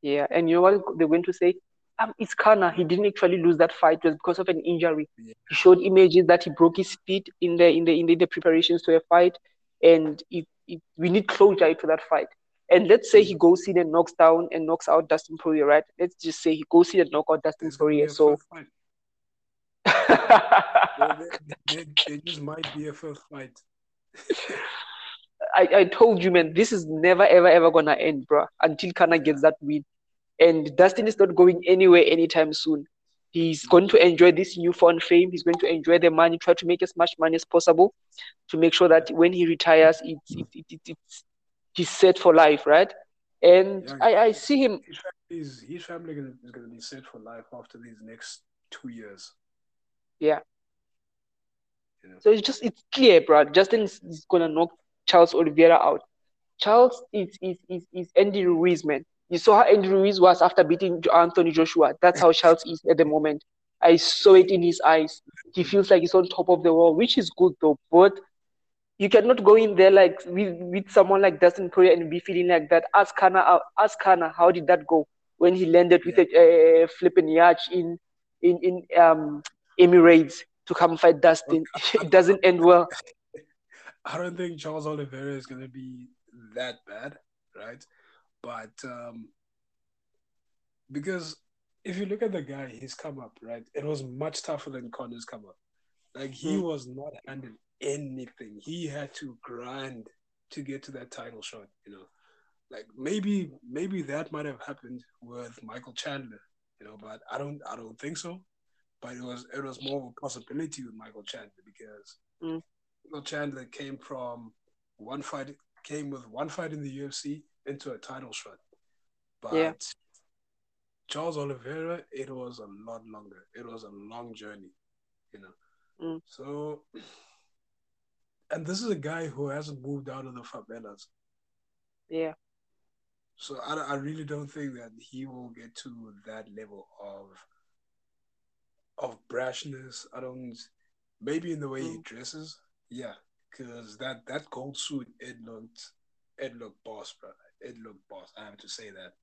Yeah, and you know what they're going to say? Um, it's Conor. He didn't actually lose that fight just because of an injury. Yeah. He showed images that he broke his feet in the in the in the, the preparations to a fight, and it, it, we need closure to that fight. And let's say he goes in and knocks down and knocks out Dustin Poirier, right? Let's just say he goes in and knocks out Dustin Poirier. So there just might be a fifth fight. I, I told you, man, this is never, ever, ever gonna end, bro, until Conor gets that win. And Dustin is not going anywhere anytime soon. He's going to enjoy this newfound fame. He's going to enjoy the money, try to make as much money as possible to make sure that when he retires, it's it, it, it, it's he's set for life, right? And Yeah. I, I see him. His family, his family is going to be set for life after these next two years. Yeah. Know? So it's just it's clear, bro. Justin is, is gonna knock Charles Oliveira out. Charles is is is, is Andy Ruiz, man. You saw how Andy Ruiz was after beating Anthony Joshua. That's how Charles is at the moment. I saw it in his eyes. He feels like he's on top of the world, which is good though. But you cannot go in there like with, with someone like Dustin Poirier and be feeling like that. Ask Conor, ask Conor, how did that go when he landed with a uh, flipping yacht in in in um Emirates to come fight Dustin? it doesn't end well. I don't think Charles Oliveira is going to be that bad, right? But um, because if you look at the guy, he's come up, right? It was much tougher than Conor's come up. Like he Mm. was not handed anything. He had to grind to get to that title shot, you know. Like maybe maybe that might have happened with Michael Chandler, you know, but I don't I don't think so. But it was it was more of a possibility with Michael Chandler because Mm. Michael Chandler came from one fight came with one fight in the UFC into a title shot. But Yeah. Charles Oliveira, it was a lot longer. It was a long journey, you know. Mm. So, and this is a guy who hasn't moved out of the favelas. Yeah. So I, I really don't think that he will get to that level of of brashness. I don't. Maybe in the way he Mm. dresses, yeah, because that that gold suit it looked it looked boss, bro. It looked boss. I have to say that.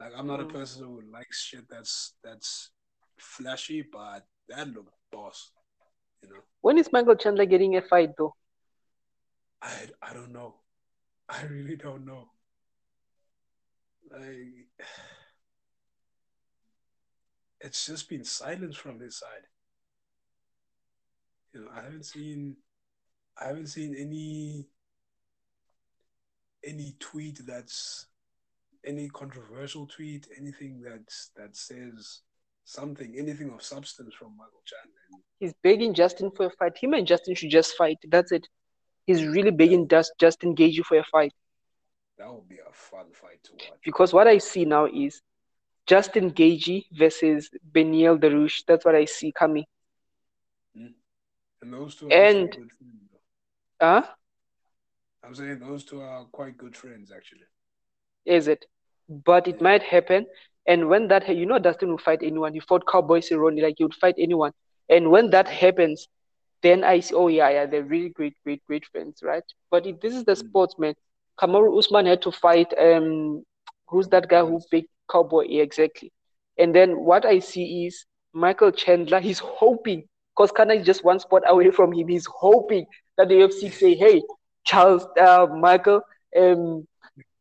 Like I'm not Mm. a person who likes shit that's that's flashy, but that looked boss. You know, When is Michael Chandler getting a fight though? I I don't know. I really don't know. Like it's just been silence from his side. You know, I haven't seen I haven't seen any any tweet that's any controversial tweet, anything that's that says something, anything of substance from Michael Chandler. He's begging Justin for a fight. Him and Justin should just fight. That's it. He's really begging just Justin Gaethje for a fight. That would be a fun fight to watch. Because what I see now is Justin Gaethje versus Beneil Dariush. That's what I see coming. Mm. And those two and, huh? I'm saying those two are quite good friends, actually. Is it? But it yeah. might happen. And when that, you know, Dustin will fight anyone. He fought Cowboy Cerrone, like he would fight anyone. And when that happens, then I see, oh yeah, yeah, they're really great, great, great friends, right? But if this is the mm. sportsman, Kamaru Usman had to fight um who's that guy who picked Cowboy? Exactly. And then what I see is Michael Chandler, he's hoping, because Kana is just one spot away from him, he's hoping that the UFC say, hey, Charles, uh, Michael, um,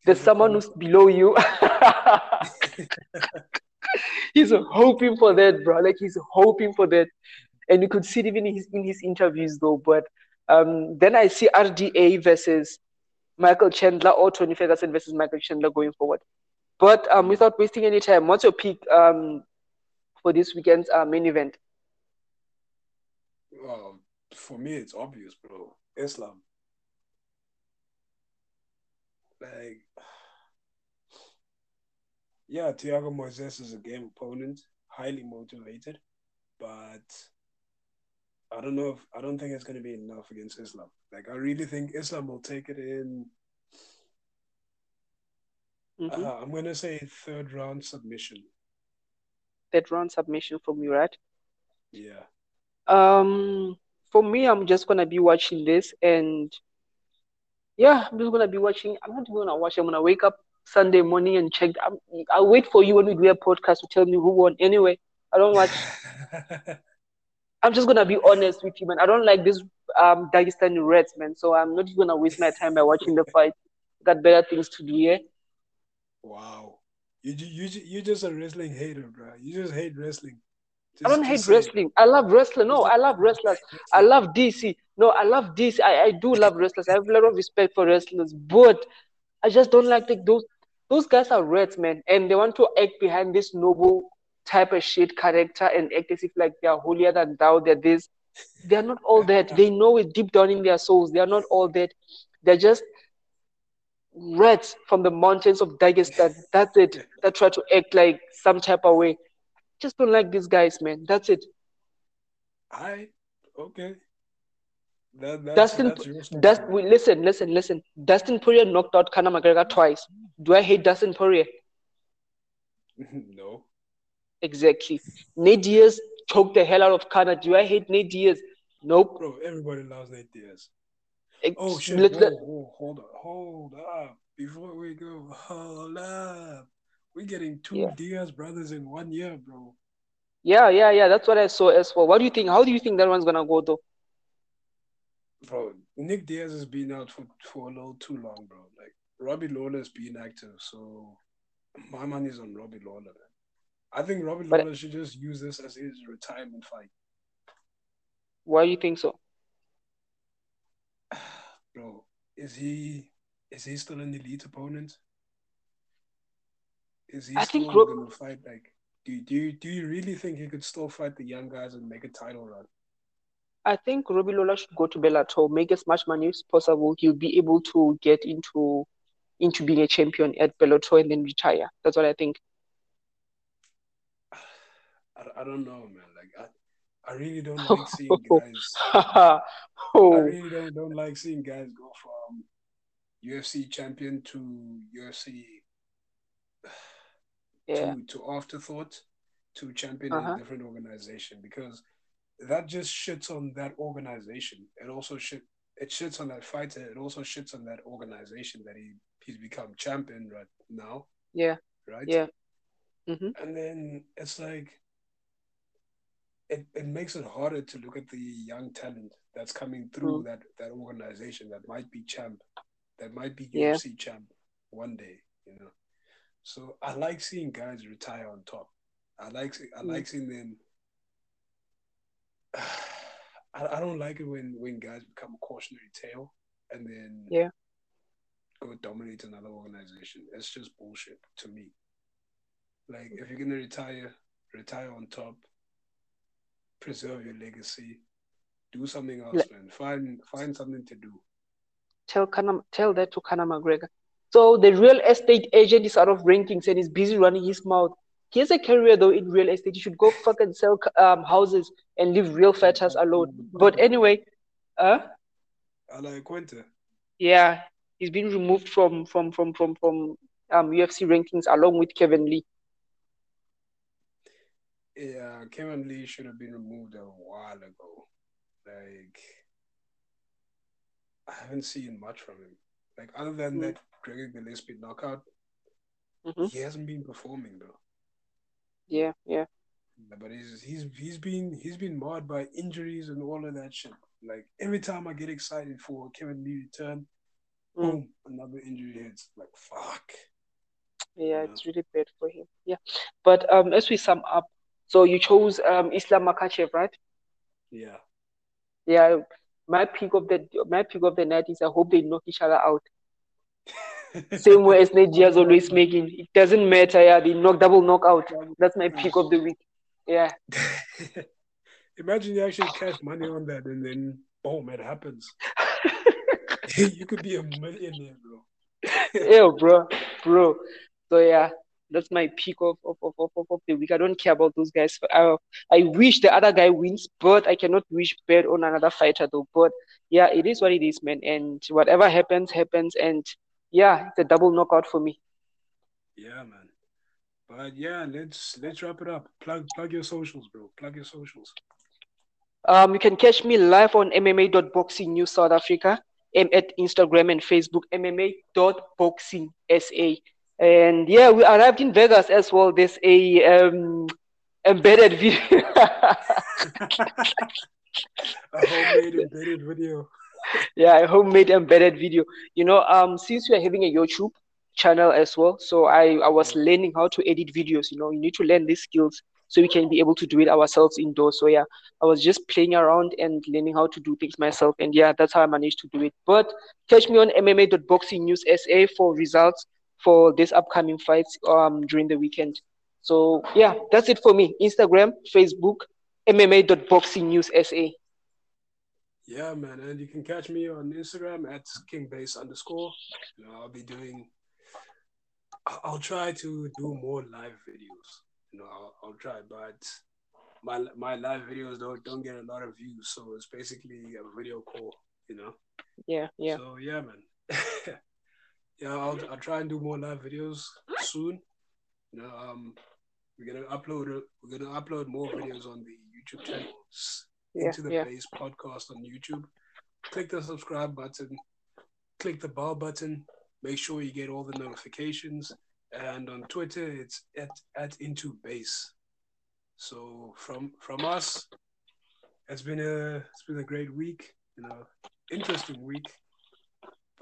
there's someone who's below you. he's hoping for that, bro. Like he's hoping for that, and you could see it even in his in his interviews though. But um, then I see RDA versus Michael Chandler or Tony Ferguson versus Michael Chandler going forward. But um, without wasting any time, what's your pick um, for this weekend's uh, main event? Well, for me, it's obvious, bro. Islam. Like, yeah, Thiago Moises is a game opponent, highly motivated, but I don't know if I don't think it's going to be enough against Islam. Like, I really think Islam will take it in. Mm-hmm. Uh, I'm going to say third round submission. Third round submission from you, right? Yeah. Um, for me, I'm just gonna be watching this, and yeah, I'm just gonna be watching. I'm not gonna watch. I'm gonna wake up Sunday morning and check. I'm, I'll wait for you when we do a podcast to tell me who won. Anyway, I don't watch. I'm just gonna be honest with you, man. I don't like this um Dagestani Reds, man. So I'm not gonna waste my time by watching the fight. Got better things to do, yeah. Wow, you you you just a wrestling hater, bro. You just hate wrestling. Just, I don't hate wrestling. I love wrestling. No, I love wrestlers. I love DC. No, I love DC. I, I do love wrestlers. I have a lot of respect for wrestlers, but I just don't like the, those those guys are reds, man, and they want to act behind this noble type of shit character and act as if like they are holier than thou. They're this. They're not all that. They know it deep down in their souls. They are not all that. They're just reds from the mountains of Dagestan. That's it. That try to act like some type of way. Just don't like these guys, man. That's it. I okay. That, that's, Dustin, that's Dust, listen, listen, listen. Dustin Poirier knocked out Conor McGregor twice. Do I hate Dustin Poirier? no. Exactly. Nate Diaz choked the hell out of Conor. Do I hate Nate Diaz? Nope. Bro, everybody loves Nate Diaz. Oh shit! Whoa, whoa, hold up, hold up. Before we go, hold up. We're getting two yeah. Diaz brothers in one year, bro. Yeah, yeah, yeah. That's what I saw as well. What do you think? How do you think that one's gonna go though? Bro, Nick Diaz has been out for, for a little too long, bro. Like Robbie Lawler's been active, so my money's on Robbie Lawler. Man. I think Robbie but, Lawler should just use this as his retirement fight. Why do you think so? Bro, is he is he still an elite opponent? Is he I still think gonna fight like do, do you do you really think he could still fight the young guys and make a title run? I think Robbie Lawler should go to Bellator, make as much money as possible. He'll be able to get into into being a champion at Bellator and then retire. That's what I think. I, I don't know, man. Like I, really don't like seeing guys. I really don't don't like seeing guys go from UFC champion to UFC yeah. to, to afterthought to champion uh-huh. a different organization because that just shits on that organization. It also shit it shits on that fighter. It also shits on that organization that he he's become champion right now. Yeah. Right. Yeah. Mm-hmm. And then it's like it, it makes it harder to look at the young talent that's coming through mm. that that organization that might be champ, that might be yeah. UFC champ one day. You know. So I like seeing guys retire on top. I like I mm. like seeing them. I, I don't like it when when guys become a cautionary tale and then yeah go dominate another organization. It's just bullshit to me. Like if you're gonna retire, retire on top. Preserve your legacy. Do something else, man. Find find something to do. Tell Conor, tell that to Conor McGregor. So the real estate agent is out of rankings and is busy running his mouth. He has a career though in real estate. He should go fucking sell um, houses and leave real fighters alone. But anyway, uh, I like Quinta. Yeah, he's been removed from from from from from um UFC rankings along with Kevin Lee. Yeah, Kevin Lee should have been removed a while ago. Like, I haven't seen much from him. Like, other than mm-hmm. that Gregor Gillespie knockout, mm-hmm. he hasn't been performing though. Yeah, yeah. But he's he's he's been he's been marred by injuries and all of that shit. Like every time I get excited for Kevin Lee return, mm. boom, another injury hits. Like fuck. Yeah, yeah, it's really bad for him. Yeah, but um, as we sum up, so you chose um Islam Makhachev, right? Yeah. Yeah, my pick of the my pick of the night is I hope they knock each other out. Same way as Nate Diaz always making. It doesn't matter. Yeah, they knock double knockout. That's my pick of the week. Yeah. Imagine you actually cash money on that and then boom, it happens. you could be a millionaire, bro. yeah, bro, bro. So yeah, that's my pick of, of, of, of, of the week. I don't care about those guys. I, I wish the other guy wins, but I cannot wish bad on another fighter though. But yeah, it is what it is, man. And whatever happens, happens. And yeah, it's a double knockout for me. Yeah, man. But yeah, let's let's wrap it up. Plug plug your socials, bro. Plug your socials. Um, you can catch me live on MMA.boxing News South Africa, I'm at Instagram and Facebook, MMA.boxing SA. And yeah, we arrived in Vegas as well. There's a um, embedded video. a homemade embedded video. yeah, a homemade embedded video. You know, um, since we are having a YouTube channel as well, so I I was learning how to edit videos. You know, you need to learn these skills so we can be able to do it ourselves indoors. So yeah, I was just playing around and learning how to do things myself, and yeah, that's how I managed to do it. But catch me on MMA.boxing news SA for results for this upcoming fights um during the weekend. So yeah, that's it for me. Instagram, Facebook, MMA.boxing news SA. Yeah, man, and you can catch me on Instagram at kingbase underscore. You know, I'll be doing. I'll try to do more live videos. You know, I'll, I'll try, but my my live videos don't don't get a lot of views, so it's basically a video call. You know. Yeah, yeah. So yeah, man. yeah, I'll I'll try and do more live videos soon. You know, um, we're gonna upload we're gonna upload more videos on the YouTube channel yeah, into the yeah. base podcast on YouTube. Click the subscribe button, click the bell button, make sure you get all the notifications. And on Twitter, it's at, at into base. So from from us, it's been a it's been a great week, you know, interesting week.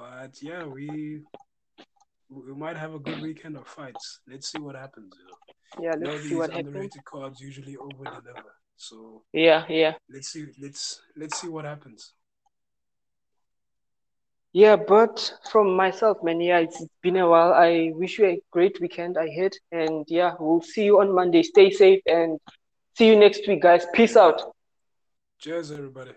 But yeah, we we might have a good weekend of fights. Let's see what happens. You know, yeah, let's see what underrated happens. cards usually over deliver. So yeah, yeah. Let's see. Let's let's see what happens. Yeah, but from myself, man, yeah, it's been a while. I wish you a great weekend ahead, and yeah, we'll see you on Monday. Stay safe and see you next week, guys. Peace out. Cheers, everybody.